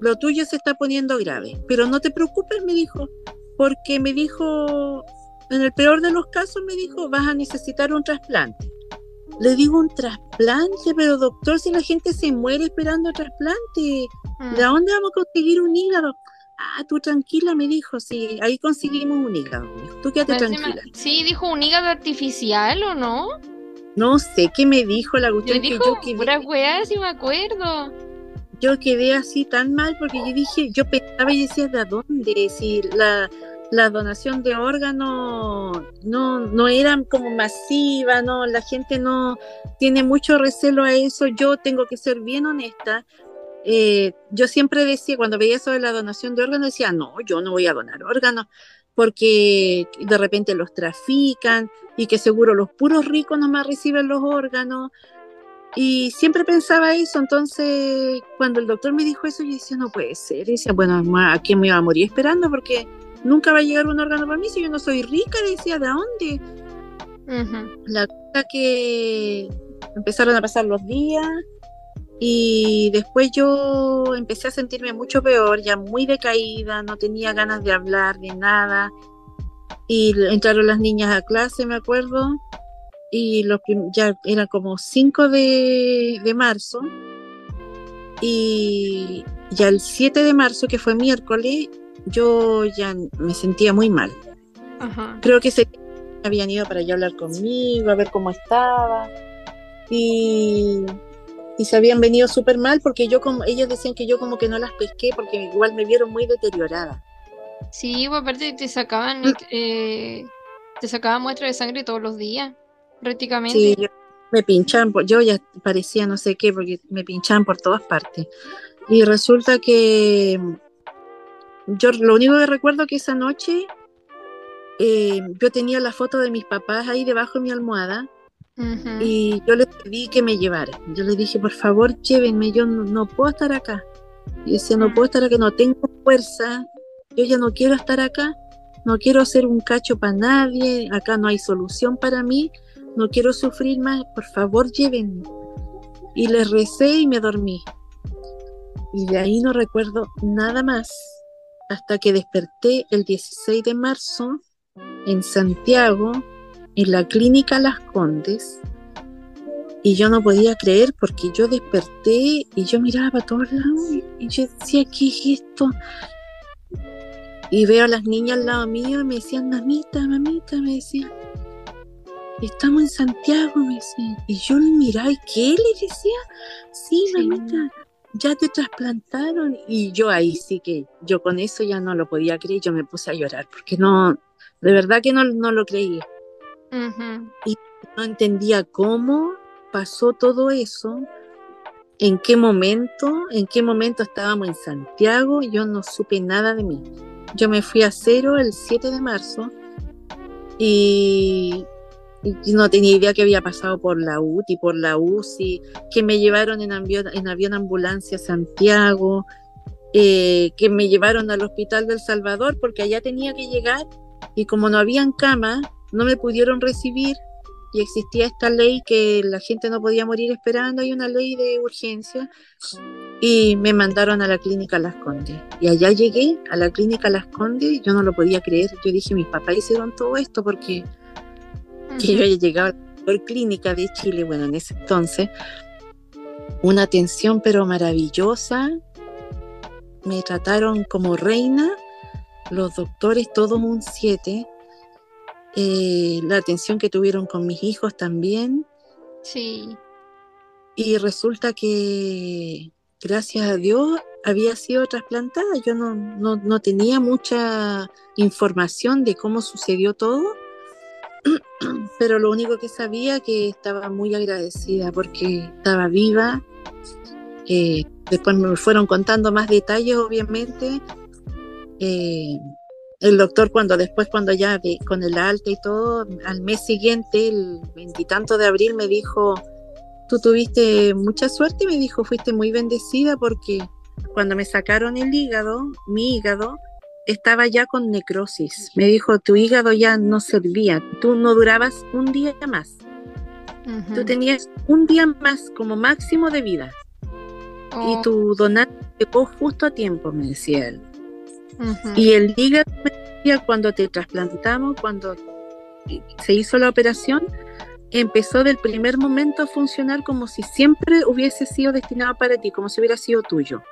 lo tuyo se está poniendo grave, pero no te preocupes, me dijo, porque me dijo, en el peor de los casos, me dijo, vas a necesitar un trasplante. Le digo un trasplante, pero doctor, si la gente se muere esperando trasplante, mm. ¿de dónde vamos a conseguir un hígado? Ah, tú tranquila, me dijo, sí, ahí conseguimos un hígado. Tú quédate tranquila. Sí, dijo un hígado artificial o no? No sé qué me dijo la cuestión que yo quedé. Weá, si me acuerdo. Yo quedé así tan mal porque yo dije, yo pensaba y decía, ¿de dónde? Si la, la donación de órganos no, no era como masiva, no, la gente no tiene mucho recelo a eso. Yo tengo que ser bien honesta. Eh, yo siempre decía, cuando veía eso de la donación de órganos, decía, no, yo no voy a donar órganos porque de repente los trafican y que seguro los puros ricos nomás reciben los órganos. Y siempre pensaba eso, entonces cuando el doctor me dijo eso, yo decía, no puede ser. Y decía, bueno, ¿a quién me iba a morir esperando? Porque nunca va a llegar un órgano para mí si yo no soy rica, decía, ¿de dónde? La cosa que empezaron a pasar los días y después yo empecé a sentirme mucho peor, ya muy decaída, no tenía ganas de hablar de nada. Y entraron las niñas a clase, me acuerdo, y los ya era como 5 de, de marzo. Y ya el 7 de marzo, que fue miércoles, yo ya me sentía muy mal. Creo que se habían ido para allá a hablar conmigo, a ver cómo estaba. Y, y se habían venido súper mal porque yo como, ellos decían que yo como que no las pesqué porque igual me vieron muy deteriorada. Sí, pues, aparte te sacaban, eh, te sacaban muestras de sangre todos los días, prácticamente. Sí, me pinchaban, yo ya parecía no sé qué porque me pinchaban por todas partes. Y resulta que yo lo único que recuerdo que esa noche eh, yo tenía la foto de mis papás ahí debajo de mi almohada y yo les pedí que me llevaran. Yo les dije, por favor, llévenme, yo no, puedo estar acá. Y decía, no puedo estar acá, no tengo fuerza, yo ya no quiero estar acá, no quiero ser un cacho para nadie, acá no hay solución para mí, no quiero sufrir más, por favor, llévenme. Y les recé y me dormí. Y de ahí no recuerdo nada más hasta que desperté el 16 de marzo en Santiago, en la clínica Las Condes, y yo no podía creer porque yo desperté y yo miraba para todos lados y yo decía, ¿qué es esto? Y veo a las niñas al lado mío y me decían, mamita, mamita, me decían, estamos en Santiago, me decían. Y yo miraba, ¿y qué le decía? Sí, mamita, ya te trasplantaron y yo ahí sí que yo con eso ya no lo podía creer, yo me puse a llorar porque no, de verdad que no, no lo creía. Y no entendía cómo pasó todo eso, en qué momento, en qué momento estábamos en Santiago, yo no supe nada de mí. Yo me fui a cero el 7 de marzo y y no tenía idea que había pasado por la UTI, por la UCI, que me llevaron en avión, en avión ambulancia a Santiago, eh, que me llevaron al hospital del Salvador porque allá tenía que llegar y como no habían cama, no me pudieron recibir y existía esta ley que la gente no podía morir esperando, hay una ley de urgencia y me mandaron a la clínica Las Condes. Y allá llegué a la clínica Las Condes, yo no lo podía creer. Yo dije, mis papás hicieron todo esto porque que yo haya llegado a la mejor clínica de Chile, bueno, en ese entonces. Una atención pero maravillosa. Me trataron como reina, los doctores todos un 7. Eh, la atención que tuvieron con mis hijos también. Sí. Y resulta que gracias a Dios, había sido trasplantada. Yo no, no, tenía mucha información de cómo sucedió todo, pero lo único que sabía que estaba muy agradecida porque estaba viva. Eh, después me fueron contando más detalles, obviamente. Eh, el doctor cuando después, cuando ya con el alta y todo, al mes siguiente, el veintitanto de abril, me dijo, tú tuviste mucha suerte, me dijo, fuiste muy bendecida porque cuando me sacaron el hígado, mi hígado estaba ya con necrosis. Me dijo, tu hígado ya no servía, tú no durabas un día más. Tú tenías un día más como máximo de vida. Y oh. tu donante llegó justo a tiempo, me decía él. Y el hígado, me decía, cuando te trasplantamos, cuando se hizo la operación, empezó del primer momento a funcionar como si siempre hubiese sido destinado para ti, como si hubiera sido tuyo.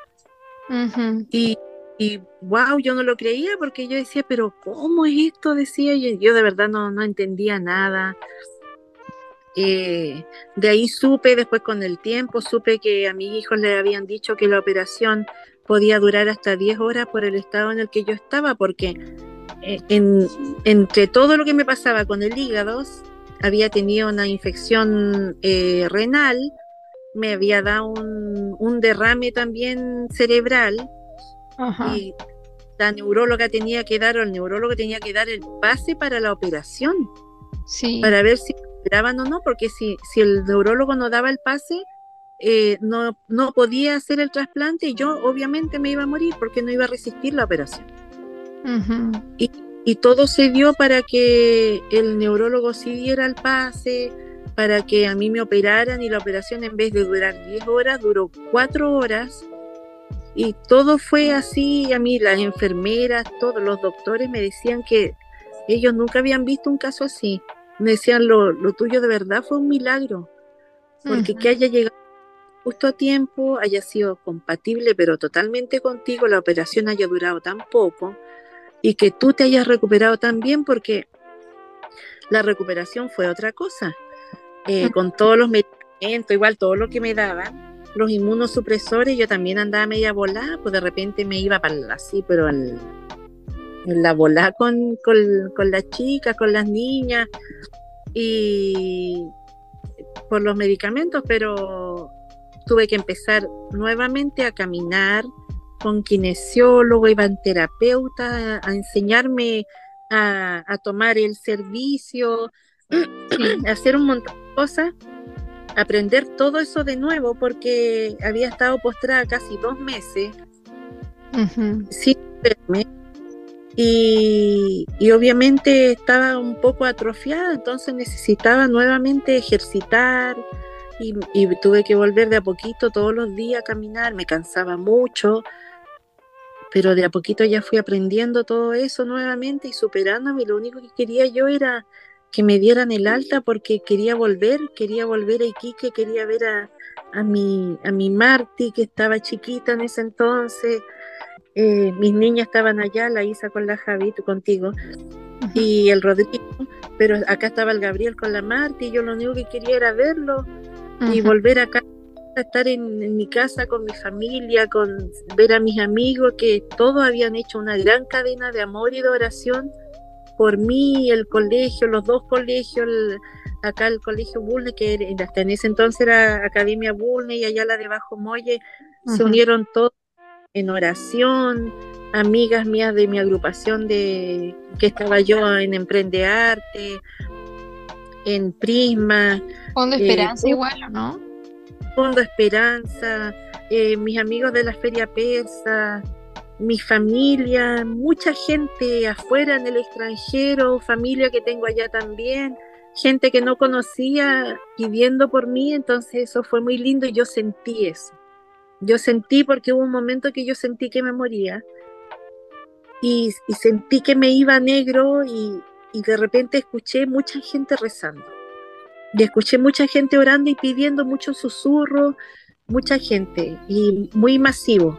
y, y, wow, yo no lo creía porque yo decía, pero ¿cómo es esto? Decía yo, yo de verdad no, no entendía nada. Eh, de ahí supe, después con el tiempo, supe que a mis hijos le habían dicho que la operación podía durar hasta 10 horas por el estado en el que yo estaba, porque eh, en, entre todo lo que me pasaba con el hígado, había tenido una infección eh, renal, me había dado un, derrame también cerebral y la neuróloga tenía que dar, o el neurólogo tenía que dar el pase para la operación, sí. para ver si operaban o no, porque si, si el neurólogo no daba el pase, eh, no, no podía hacer el trasplante y yo obviamente me iba a morir porque no iba a resistir la operación. y, y todo se dio para que el neurólogo sí diera el pase, para que a mí me operaran y la operación en vez de durar 10 horas, duró 4 horas. Y todo fue así, a mí las enfermeras, todos los doctores me decían que ellos nunca habían visto un caso así. Me decían, lo, tuyo de verdad fue un milagro, porque que haya llegado justo a tiempo, haya sido compatible, pero totalmente contigo, la operación haya durado tan poco y que tú te hayas recuperado también porque la recuperación fue otra cosa. Eh, con todos los medicamentos, igual todo lo que me daban, los inmunosupresores, yo también andaba media volada, pues de repente me iba para así, pero en la volada con, con las chicas, con las niñas, y por los medicamentos, pero tuve que empezar nuevamente a caminar, con kinesiólogo, iban terapeuta a, enseñarme a, tomar el servicio, a hacer un montón de cosas, aprender todo eso de nuevo porque había estado postrada casi dos meses sin verme y, obviamente estaba un poco atrofiada, entonces necesitaba nuevamente ejercitar y, y, tuve que volver de a poquito todos los días a caminar, me cansaba mucho, pero de a poquito ya fui aprendiendo todo eso nuevamente y superándome. Lo único que quería yo era que me dieran el alta porque quería volver, quería volver a Iquique, quería ver a, a, mi, a mi Marti, que estaba chiquita en ese entonces. Eh, mis niñas estaban allá, la Isa con la Javi, contigo, y el Rodrigo, pero acá estaba el Gabriel con la Marti, y yo lo único que quería era verlo y volver acá estar en, mi casa con mi familia, con ver a mis amigos que todos habían hecho una gran cadena de amor y de oración por mí, el colegio, los dos colegios, acá el colegio Bulne, que hasta en ese entonces era Academia Bulne y allá la de Bajo Molle, se unieron todos en oración, amigas mías de mi agrupación de que estaba yo en Emprende Arte, en Prisma. Fondo eh, Esperanza igual, ¿no? Fondo Esperanza, eh, mis amigos de la Feria Persa, mi familia, mucha gente afuera en el extranjero, familia que tengo allá también, gente que no conocía pidiendo por mí, entonces eso fue muy lindo y yo sentí eso. Yo sentí, porque hubo un momento que yo sentí que me moría, y, sentí que me iba negro y, y de repente escuché mucha gente rezando. Y escuché mucha gente orando y pidiendo mucho susurro, mucha gente y muy masivo.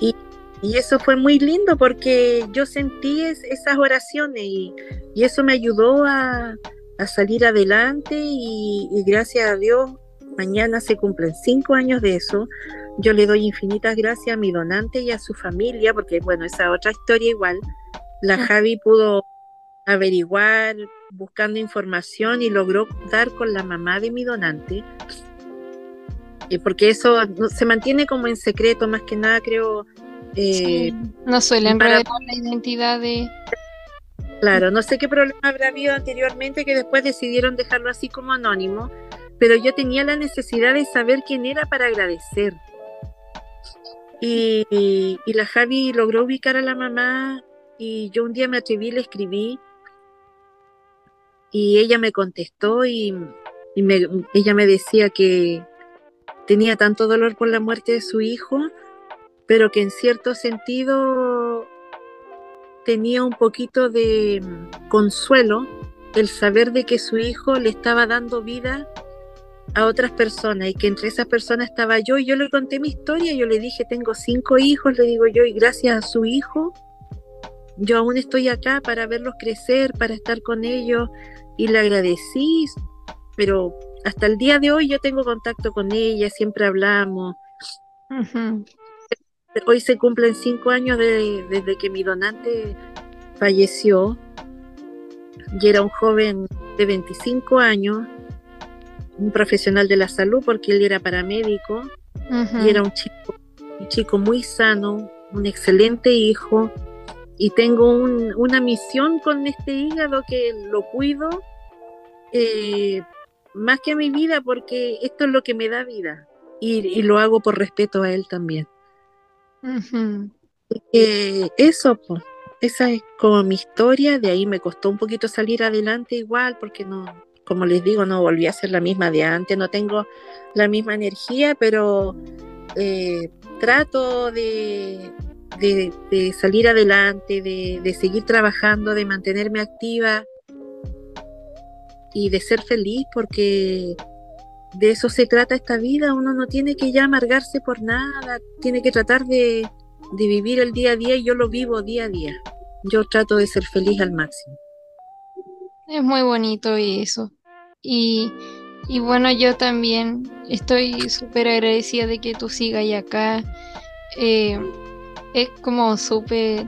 Y, y, eso fue muy lindo porque yo sentí esas oraciones y, y, eso me ayudó a, a salir adelante y, y, gracias a Dios mañana se cumplen cinco años de eso. Yo le doy infinitas gracias a mi donante y a su familia porque bueno, esa otra historia igual. La Javi pudo averiguar buscando información y logró dar con la mamá de mi donante. Y porque eso se mantiene como en secreto, más que nada creo. Eh, no suelen revelar la identidad de. Claro, no sé qué problema habrá habido anteriormente que después decidieron dejarlo así como anónimo, pero yo tenía la necesidad de saber quién era para agradecer. Y, y la Javi logró ubicar a la mamá y yo un día me atreví, le escribí y ella me contestó y, ella me decía que tenía tanto dolor por la muerte de su hijo, pero que en cierto sentido tenía un poquito de consuelo el saber de que su hijo le estaba dando vida a otras personas y que entre esas personas estaba yo. Y yo le conté mi historia, yo le dije, tengo cinco hijos, le digo yo, y gracias a su hijo, yo aún estoy acá para verlos crecer, para estar con ellos, y le agradecí, pero hasta el día de hoy yo tengo contacto con ella, siempre hablamos. Hoy se cumplen cinco años desde que mi donante falleció. Y era un joven de 25 años, un profesional de la salud porque él era paramédico. Y era un chico, un chico muy sano, un excelente hijo. Y tengo una misión con este hígado que lo cuido eh, más que a mi vida porque esto es lo que me da vida. Y, lo hago por respeto a él también. eso, pues, esa es como mi historia, de ahí me costó un poquito salir adelante igual porque no, como les digo, no volví a ser la misma de antes, no tengo la misma energía, pero eh, trato de, de, salir adelante, de, seguir trabajando, de mantenerme activa y de ser feliz porque de eso se trata esta vida. Uno no tiene que ya amargarse por nada, tiene que tratar de, vivir el día a día y yo lo vivo día a día. Yo trato de ser feliz al máximo. Es muy bonito eso. Y, y bueno, yo también estoy súper agradecida de que tú sigas acá. Eh, es como súper...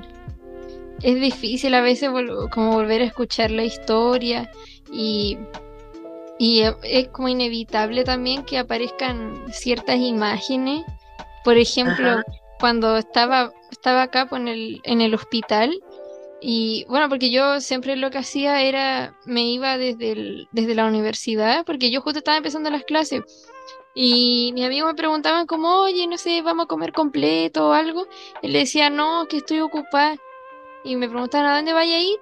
Es difícil a veces como volver a escuchar la historia y, y es como inevitable también que aparezcan ciertas imágenes. Por ejemplo, cuando estaba, estaba acá pues, en, el, en el hospital, y bueno, porque yo siempre lo que hacía era, me iba desde, desde la universidad, porque yo justo estaba empezando las clases. Y mis amigos me preguntaban como, oye, no sé, vamos a comer completo o algo. Y le decía, no, que estoy ocupada. Y me preguntaban, ¿a dónde vaya a ir?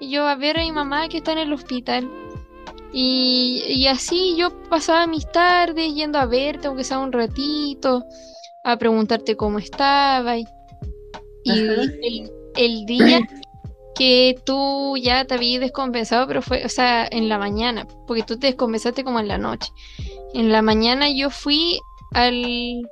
Y yo, a ver a mi mamá que está en el hospital. Y, y así yo pasaba mis tardes yendo a verte, aunque sea un ratito, a preguntarte cómo estaba. Y, el, el, día que tú ya te habías descompensado, pero fue, o sea, en la mañana, porque tú te descompensaste como en la noche. En la mañana yo fui al,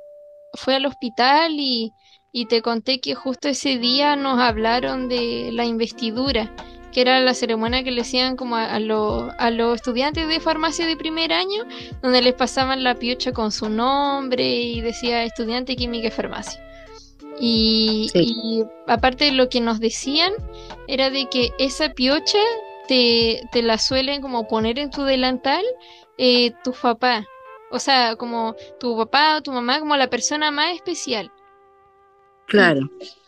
fui al hospital y, y te conté que justo ese día nos hablaron de la investidura, que era la ceremonia que le hacían como a, a, a los estudiantes de farmacia de primer año, donde les pasaban la piocha con su nombre y decía estudiante química y farmacia. Y, y, aparte de lo que nos decían era de que esa piocha te, te la suelen como poner en tu delantal eh, tu papá. O sea, como tu papá o tu mamá como la persona más especial. Claro. Y,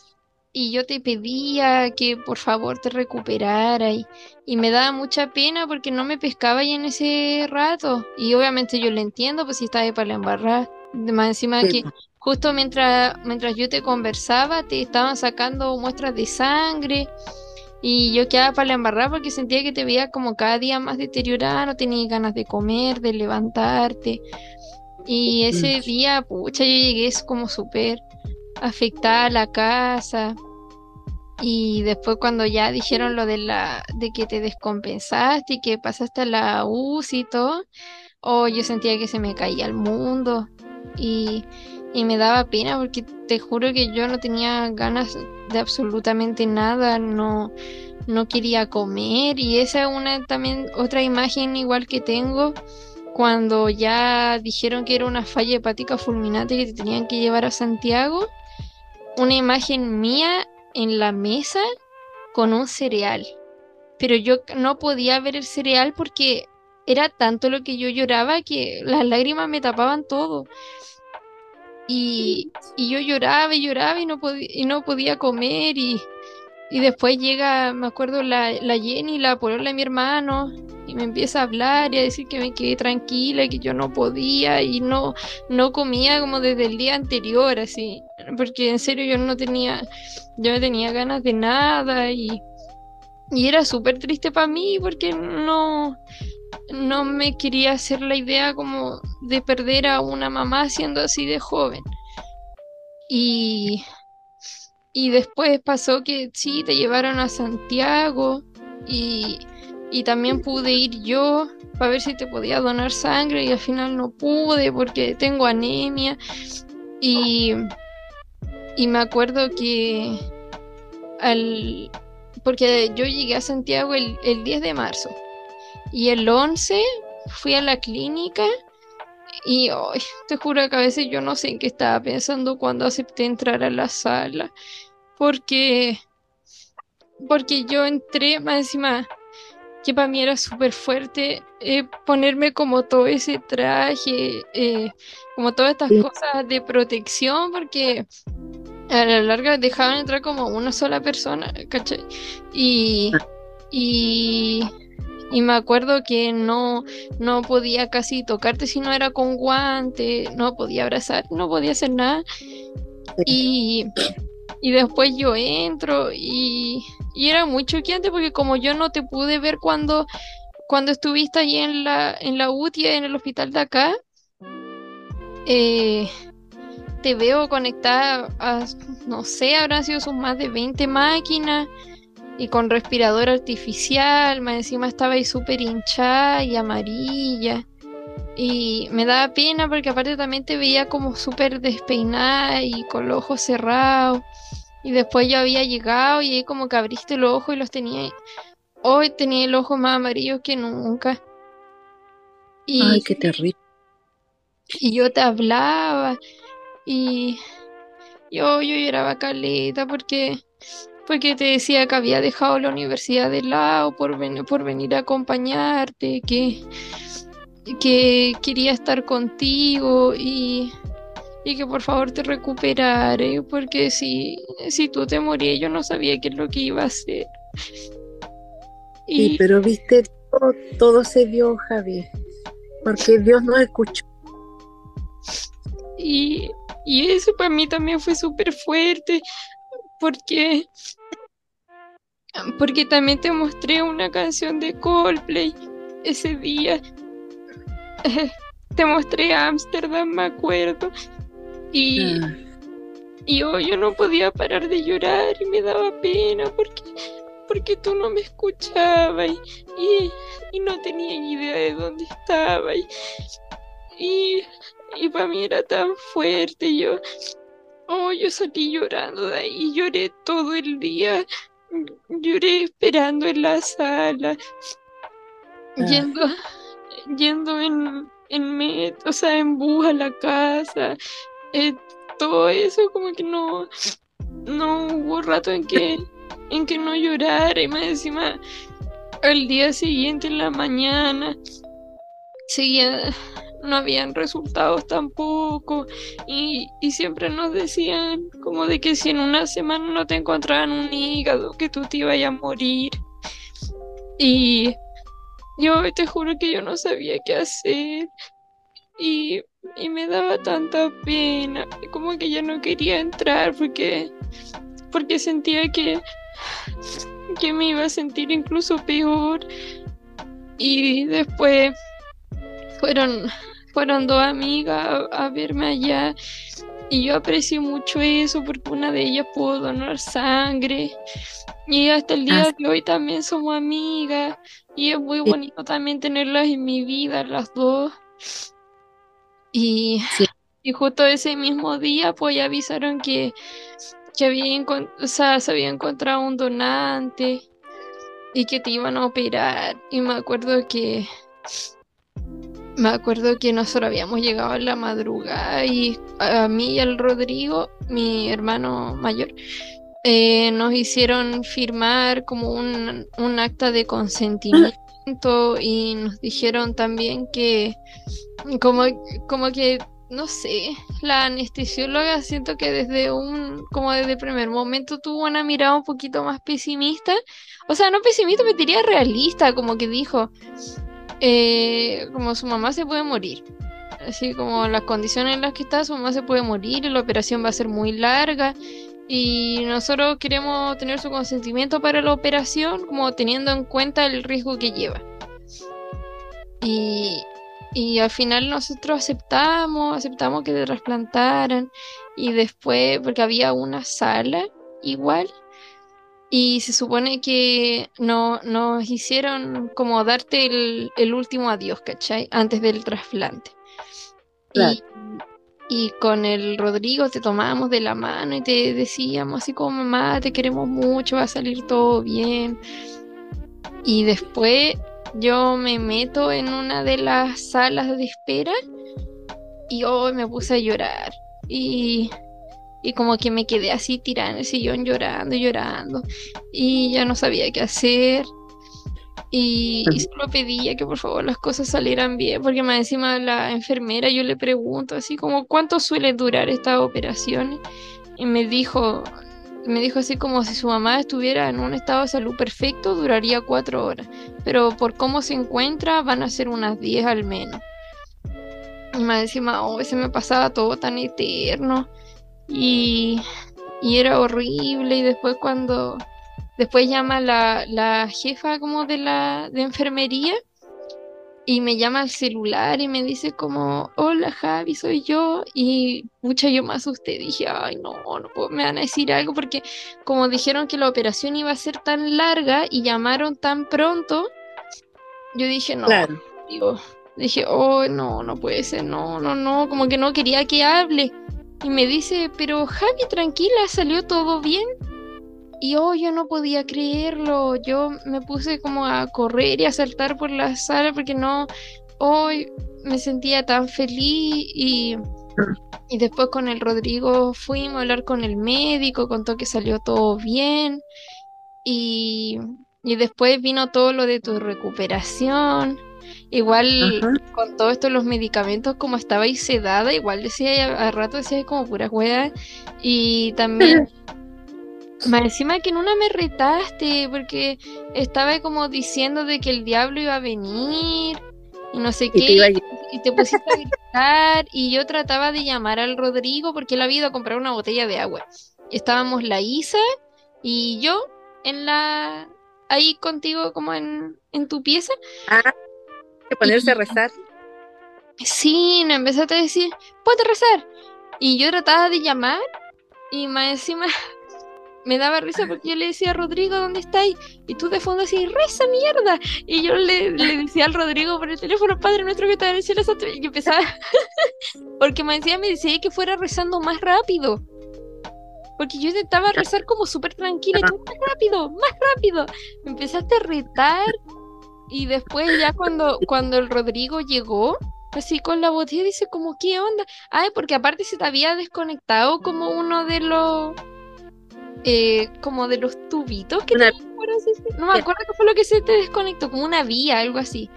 yo te pedía que por favor te recuperara y, y, me daba mucha pena porque no me pescaba ahí en ese rato. Y obviamente yo lo entiendo, pues si estaba para la embarrada. Más encima que justo mientras, mientras yo te conversaba, te estaban sacando muestras de sangre y yo quedaba para la embarrada porque sentía que te veía como cada día más deteriorada, no tenías ganas de comer, de levantarte. Y ese día, pucha, yo llegué como súper afectada a la casa. Y después cuando ya dijeron lo de la de que te descompensaste y que pasaste a la UCI y todo, oh, yo sentía que se me caía el mundo. Y, y me daba pena porque te juro que yo no tenía ganas de absolutamente nada, no, no quería comer y esa es una también otra imagen igual que tengo cuando ya dijeron que era una falla hepática fulminante que te tenían que llevar a Santiago, una imagen mía en la mesa con un cereal. Pero yo no podía ver el cereal porque era tanto lo que yo lloraba que las lágrimas me tapaban todo. Y, yo lloraba y lloraba y no, podía, y no podía comer y, después llega, me acuerdo, la, la Jenny, la polola de mi hermano, y me empieza a hablar y a decir que me quedé tranquila, y que yo no podía y no, no comía como desde el día anterior, así, porque en serio yo no tenía, yo no tenía ganas de nada y, y era súper triste para mí porque no, no me quería hacer la idea como de perder a una mamá siendo así de joven. Y, y después pasó que sí, te llevaron a Santiago y, y también pude ir yo para ver si te podía donar sangre y al final no pude porque tengo anemia. Y, y me acuerdo que al, porque yo llegué a Santiago el, el 10 de marzo y el 11 fui a la clínica y te juro que a veces yo no sé en qué estaba pensando cuando acepté entrar a la sala. Porque, porque yo entré, más encima, que para mí era súper fuerte eh, ponerme como todo ese traje, eh, como todas estas cosas de protección, porque a la larga dejaban entrar como una sola persona, ¿cachai? Y, y y me acuerdo que no, no podía casi tocarte si no era con guante, no podía abrazar, no podía hacer nada. Y, y después yo entro y, y, era muy choqueante porque como yo no te pude ver cuando, cuando estuviste allí en la, en la UTI, en el hospital de acá, eh, te veo conectada a, no sé, habrán sido sus más de 20 máquinas y con respirador artificial, más encima estaba ahí súper hinchada y amarilla. Y me daba pena porque aparte también te veía como súper despeinada y con los ojos cerrados. Y después yo había llegado y ahí como que abriste los ojos y los tenía. Hoy tenía el ojo más amarillo que nunca. Y, Ay, qué terrible. Y yo te hablaba y yo, yo lloraba caleta porque porque te decía que había dejado la universidad de lado por, por venir a acompañarte, que, que quería estar contigo y, que por favor te recuperara, porque si, si tú te morías yo no sabía qué es lo que iba a hacer. Y, pero viste, todo, todo se dio, Javi, porque Dios no escuchó. Y, y eso para mí también fue súper fuerte, porque porque también te mostré una canción de Coldplay ese día. te mostré Ámsterdam, me acuerdo. Y, ah. y yo no podía parar de llorar y me daba pena porque, porque tú no me escuchabas y, y, no tenía ni idea de dónde estaba. Y, y, y para mí era tan fuerte. Yo, oh, yo salí llorando de ahí, lloré todo el día lloré esperando en la sala, ah. yendo, yendo en, en met, o sea, en bus a la casa, eh, todo eso como que no, no hubo rato en que, en que no llorara y más encima al día siguiente en la mañana seguía no habían resultados tampoco y, siempre nos decían como de que si en una semana no te encontraban un hígado, que tú te ibas a morir. Y yo te juro que yo no sabía qué hacer y, y me daba tanta pena, como que ya no quería entrar porque, porque sentía que, que me iba a sentir incluso peor. Y después fueron fueron dos amigas a, verme allá. Y yo aprecio mucho eso porque una de ellas pudo donar sangre. Y hasta el día de hoy también somos amigas. Y es muy bonito también tenerlas en mi vida, las dos. Y, y justo ese mismo día, pues ya avisaron que, que había o sea, se había encontrado un donante y que te iban a operar. Y me acuerdo que me acuerdo que nosotros habíamos llegado en la madrugada y a mí y al Rodrigo, mi hermano mayor, eh, nos hicieron firmar como un, un acta de consentimiento y nos dijeron también que como, como que no sé, la anestesióloga siento que desde un, como desde el primer momento tuvo una mirada un poquito más pesimista. O sea, no pesimista, me diría realista, como que dijo, eh, como su mamá se puede morir. Así como las condiciones en las que está, su mamá se puede morir la operación va a ser muy larga. Y nosotros queremos tener su consentimiento para la operación, como teniendo en cuenta el riesgo que lleva. Y, y al final nosotros aceptamos, aceptamos que te trasplantaran. Y después, porque había una sala igual. Y se supone que no, nos hicieron como darte el, último adiós, ¿cachai? Antes del trasplante. Y, y, con el Rodrigo te tomábamos de la mano y te decíamos así como mamá, te queremos mucho, va a salir todo bien. Y después yo me meto en una de las salas de espera y hoy me puse a llorar. Y, y como que me quedé así tirada en el sillón llorando, llorando. Y ya no sabía qué hacer. Y, solo pedía que por favor las cosas salieran bien, porque más encima la enfermera yo le pregunto así como cuánto suele durar esta operación y me dijo, me dijo así como si su mamá estuviera en un estado de salud perfecto, duraría cuatro horas, pero por cómo se encuentra van a ser unas diez al menos. Y más encima, oh, se me pasaba todo tan eterno y, y era horrible y después cuando, después llama la, la jefa como de la de enfermería y me llama al celular y me dice como, hola Javi, soy yo. Y mucha yo me asusté, dije, ay no, no puedo, me van a decir algo porque como dijeron que la operación iba a ser tan larga y llamaron tan pronto, yo dije, no, digo, dije, oh no, no puede ser, no, no, no, como que no quería que hable. Y me dice, pero Javi, tranquila, salió todo bien. Y oh, yo no podía creerlo. Yo me puse como a correr y a saltar por la sala porque no, hoy me sentía tan feliz y, y después con el Rodrigo fuimos a hablar con el médico, contó que salió todo bien y, y después vino todo lo de tu recuperación. Igual con todo esto los medicamentos como estaba ahí sedada, igual decía a, rato decía como pura hueá y también Más encima que en una me retaste porque estaba como diciendo de que el diablo iba a venir y no sé qué. y te pusiste a gritar y yo trataba de llamar al Rodrigo porque él había ido a comprar una botella de agua. Estábamos la Isa y yo en la ahí contigo como en, en tu pieza. Ah, que ponerse a rezar. Sí, me empezaste a decir, puedes rezar. Y yo trataba de llamar y más encima me daba risa porque yo le decía, Rodrigo, ¿dónde estáis? Y tú de fondo así, reza mierda. Y yo le, decía al Rodrigo por el teléfono, Padre nuestro que está en el cielo, y empezaba, porque me decía, me decía que fuera rezando más rápido. Porque yo intentaba rezar como súper tranquila, tú, más rápido, más rápido. Me empezaste a retar y después ya cuando, cuando el Rodrigo llegó, así con la botella, dice como, ¿qué onda? Ay, porque aparte se te había desconectado como uno de los eh, como de los tubitos que no me acuerdo qué fue lo que se te desconectó, como una vía, algo así.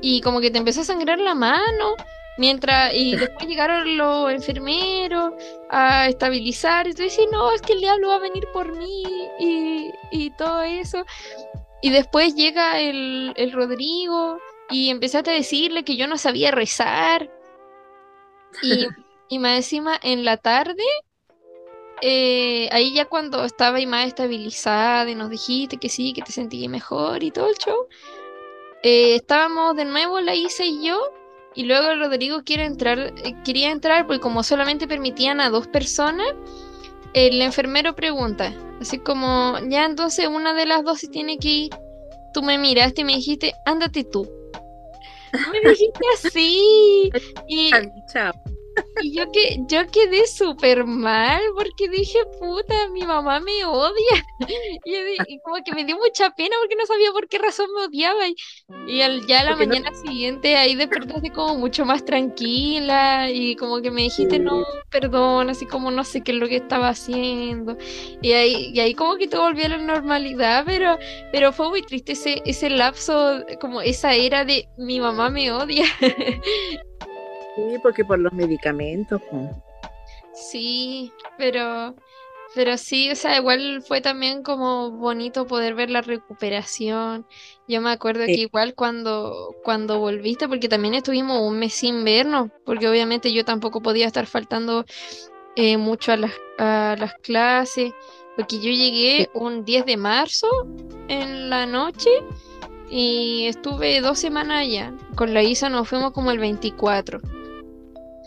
Y como que te empezó a sangrar la mano. Mientras, y después llegaron los enfermeros a estabilizar, y tú dices, no, es que el diablo va a venir por mí, y, y todo eso. Y después llega el, el Rodrigo, y empezaste a decirle que yo no sabía rezar. Y, y más encima, en la tarde, eh, ahí ya cuando estaba y más estabilizada y nos dijiste que sí, que te sentías mejor y todo el show, eh, estábamos de nuevo la hice y yo y luego Rodrigo quiere entrar, eh, quería entrar porque como solamente permitían a dos personas, el enfermero pregunta, así como, ya entonces una de las dos se tiene que ir. Tú me miraste y me dijiste, ándate tú. Me dijiste así. Y, Chao. Y yo, que, yo quedé súper mal porque dije, puta, mi mamá me odia. Y, como que me dio mucha pena porque no sabía por qué razón me odiaba. Y, y al, ya a la Porque no- mañana siguiente ahí despertaste como mucho más tranquila y como que me dijiste, no, perdón, así como no sé qué es lo que estaba haciendo. Y ahí, y ahí como que todo volvió a la normalidad, pero, pero fue muy triste ese, ese lapso, como esa era de mi mamá me odia. Sí, porque por los medicamentos. Sí, pero, pero sí, o sea, igual fue también como bonito poder ver la recuperación. Yo me acuerdo Sí. que igual cuando, cuando volviste, porque también estuvimos un mes sin vernos, porque obviamente yo tampoco podía estar faltando eh, mucho a las, a las clases, porque yo llegué un 10 de marzo en la noche y estuve dos semanas allá. Con la Isa nos fuimos como el 24.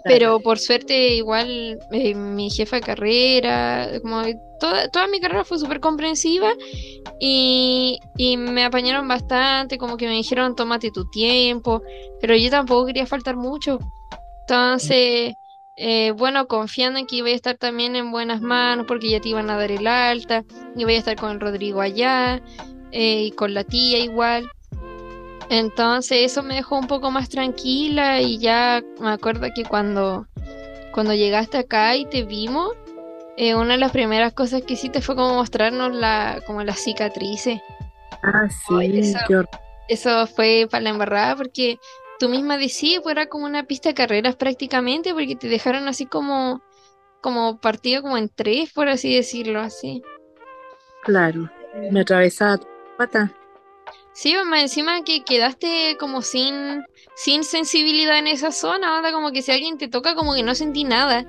Pero por suerte igual eh, mi jefa de carrera, como toda, toda mi carrera fue súper comprensiva y, y me apañaron bastante, como que me dijeron tómate tu tiempo, pero yo tampoco quería faltar mucho. Entonces, eh, bueno, confiando en que iba a estar también en buenas manos porque ya te iban a dar el alta, iba a estar con Rodrigo allá eh, y con la tía igual. Entonces eso me dejó un poco más tranquila y ya me acuerdo que cuando, cuando llegaste acá y te vimos, eh, una de las primeras cosas que hiciste fue como mostrarnos la, como las cicatrices. Ah, Ay, sí, qué Eso fue para la embarrada porque tú misma decías, pues era como una pista de carreras prácticamente porque te dejaron así como, como partido como en tres, por así decirlo, así. claro. Me atravesaba tu pata. Sí, más encima que quedaste como sin, sin sensibilidad en esa zona, onda como que si alguien te toca como que no sentí nada.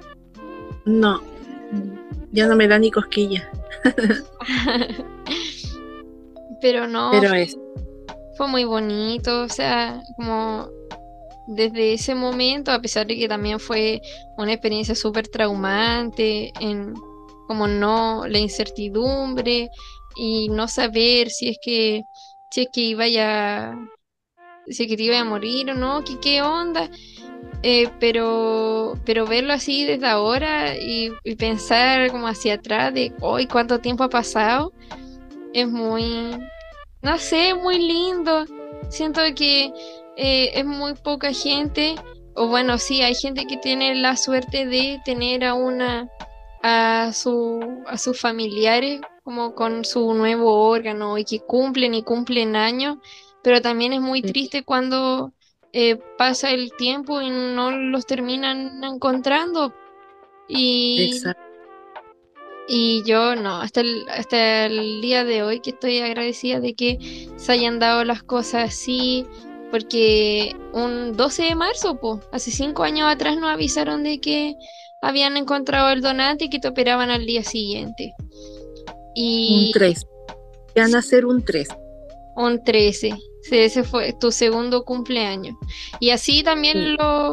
No, ya no me da ni cosquilla. Pero no, Pero fue, es, fue muy bonito, o sea, como desde ese momento, a pesar de que también fue una experiencia súper traumante, en como no, la incertidumbre y no saber si es que, si es que iba si es que iba a morir o no, que qué onda. Eh, pero, pero verlo así desde ahora y, y pensar como hacia atrás de hoy cuánto tiempo ha pasado es muy, no sé, muy lindo. Siento que eh, es muy poca gente, o bueno, sí, hay gente que tiene la suerte de tener a una, a su, a sus familiares como con su nuevo órgano y que cumplen y cumplen años, pero también es muy triste cuando eh, pasa el tiempo y no los terminan encontrando. Y, exacto. y yo no, hasta el, hasta el día de hoy que estoy agradecida de que se hayan dado las cosas así, porque un 12 de marzo, po, hace cinco años atrás nos avisaron de que habían encontrado el donante y que te operaban al día siguiente. Y Un 3. Van a ser un 3. un 13, sí, ese fue tu segundo cumpleaños. Y así también Sí. lo,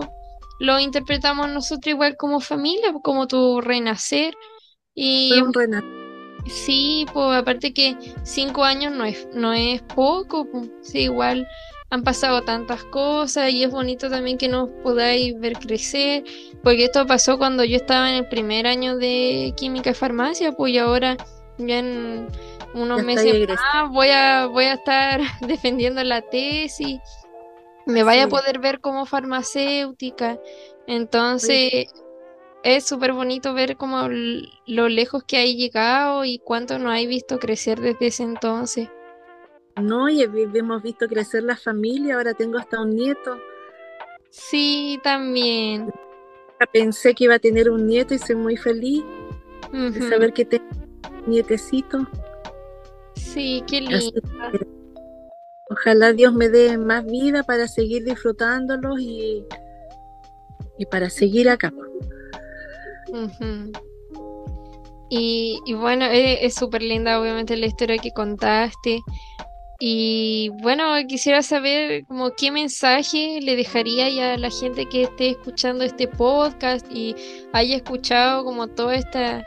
lo interpretamos nosotros igual como familia, como tu renacer. Y Fue un renacer. Sí, pues aparte que cinco años no es, no es poco, po. Sí, igual han pasado tantas cosas y es bonito también que nos podáis ver crecer, porque esto pasó cuando yo estaba en el primer año de química y farmacia, pues y ahora ya en unos Ya meses más voy a, voy a estar defendiendo la tesis, me vaya a poder ver como farmacéutica, entonces es súper bonito ver como lo lejos que hay llegado y cuánto nos hay visto crecer desde ese entonces. No, y he- hemos visto crecer la familia, ahora tengo hasta un nieto. Sí, también. Pensé que iba a tener un nieto y soy muy feliz de saber que tengo un nietecito. Sí, qué lindo. que ojalá Dios me dé más vida para seguir disfrutándolos y, y para seguir acá. Y, y bueno, e- es súper linda obviamente la historia que contaste. Y bueno, quisiera saber como qué mensaje le dejaría a la gente que esté escuchando este podcast y haya escuchado como toda esta,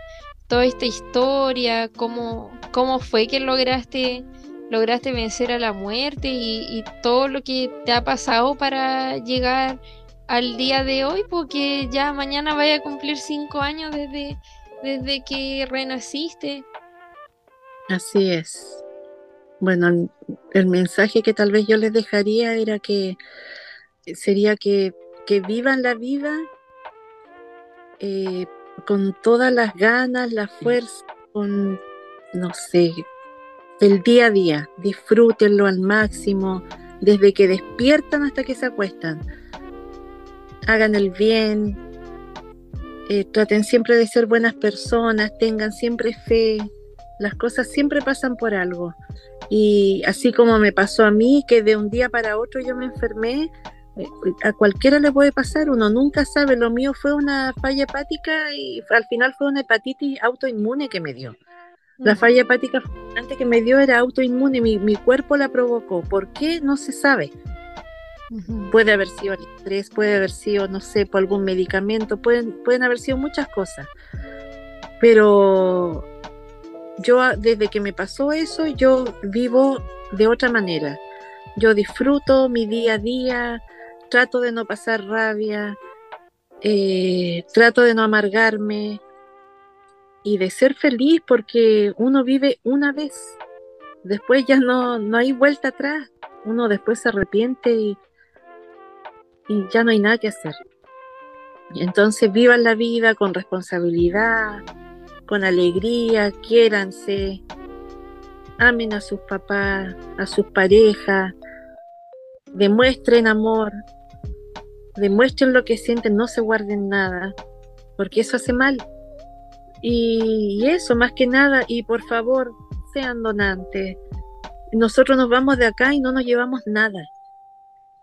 toda esta historia, cómo, cómo fue que lograste, lograste vencer a la muerte y, y todo lo que te ha pasado para llegar al día de hoy, porque ya mañana vaya a cumplir cinco años desde, desde que renaciste. Así es. Bueno, el mensaje que tal vez yo les dejaría era que sería que, vivan la vida eh, con todas las ganas, la fuerza, con, no sé, el día a día. Disfrútenlo al máximo, desde que despiertan hasta que se acuestan. Hagan el bien, eh, traten siempre de ser buenas personas, tengan siempre fe. Las cosas siempre pasan por algo. Y así como me pasó a mí, que de un día para otro yo me enfermé, eh, a cualquiera le puede pasar, uno nunca sabe, lo mío fue una falla hepática y al final fue una hepatitis autoinmune que me dio. La falla hepática antes que me dio era autoinmune, mi, mi cuerpo la provocó. ¿Por qué? No se sabe. Puede haber sido el estrés, puede haber sido, no sé, por algún medicamento, pueden, pueden haber sido muchas cosas. Pero yo ah, desde que me pasó eso, yo vivo de otra manera. Yo disfruto mi día a día, trato de no pasar rabia, eh, trato de no amargarme y de ser feliz porque uno vive una vez. Después ya no, no hay vuelta atrás. Uno después se arrepiente y, y ya no hay nada que hacer. Entonces vivan la vida con responsabilidad, con alegría, quiéranse, amen a sus papás, a sus parejas, demuestren amor, demuestren lo que sienten, no se guarden nada, porque eso hace mal. Y, eso, más que nada, y por favor, sean donantes. Nosotros nos vamos de acá y no nos llevamos nada.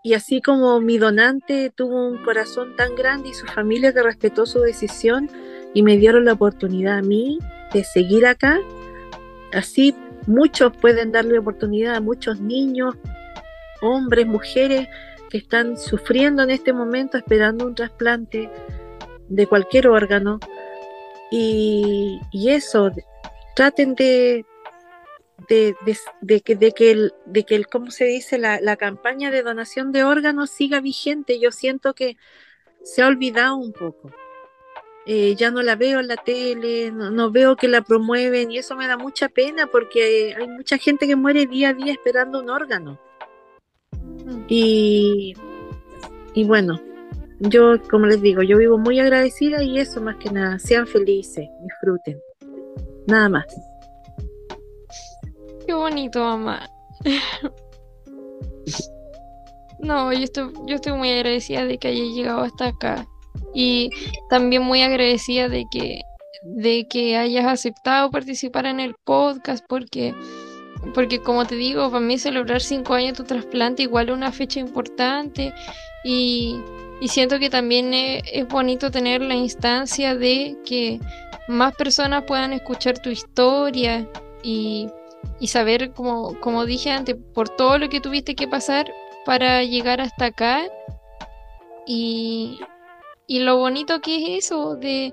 Y así como mi donante tuvo un corazón tan grande y su familia que respetó su decisión, y me dieron la oportunidad a mí de seguir acá. Así muchos pueden darle oportunidad a muchos niños, hombres, mujeres que están sufriendo en este momento esperando un trasplante de cualquier órgano. Y, eso, traten de, de, que, de que, el, de que el, ¿cómo se dice? La, la campaña de donación de órganos siga vigente. Yo siento que se ha olvidado un poco. Eh, ya no la veo en la tele, no, veo que la promueven y eso me da mucha pena porque hay mucha gente que muere día a día esperando un órgano. Mm. Y, y bueno, yo como les digo, yo vivo muy agradecida y eso más que nada, sean felices, disfruten. Nada más. Qué bonito, mamá. no, yo estoy, yo estoy muy agradecida de que haya llegado hasta acá y también muy agradecida de que, de que hayas aceptado participar en el podcast porque, porque como te digo, para mí celebrar cinco años tu trasplante igual es una fecha importante y, siento que también es, bonito tener la instancia de que más personas puedan escuchar tu historia y, y saber, como, como dije antes, por todo lo que tuviste que pasar para llegar hasta acá. Y, y lo bonito que es eso, de,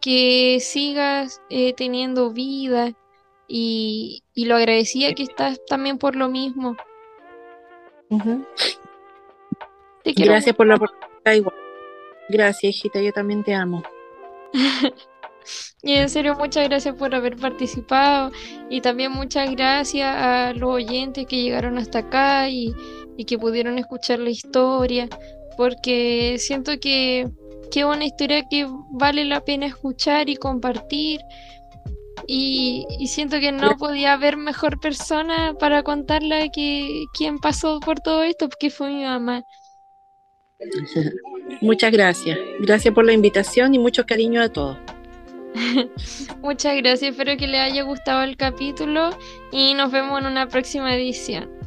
que sigas eh, teniendo vida y, lo agradecida que estás también por lo mismo. Gracias por la oportunidad igual. Gracias, hijita, yo también te amo. y en serio, muchas gracias por haber participado y también muchas gracias a los oyentes que llegaron hasta acá y, y que pudieron escuchar la historia porque siento que, es una historia que vale la pena escuchar y compartir. Y, siento que no podía haber mejor persona para contarle que quien pasó por todo esto, porque fue mi mamá. Muchas gracias. Gracias por la invitación y mucho cariño a todos. Muchas gracias, espero que les haya gustado el capítulo y nos vemos en una próxima edición.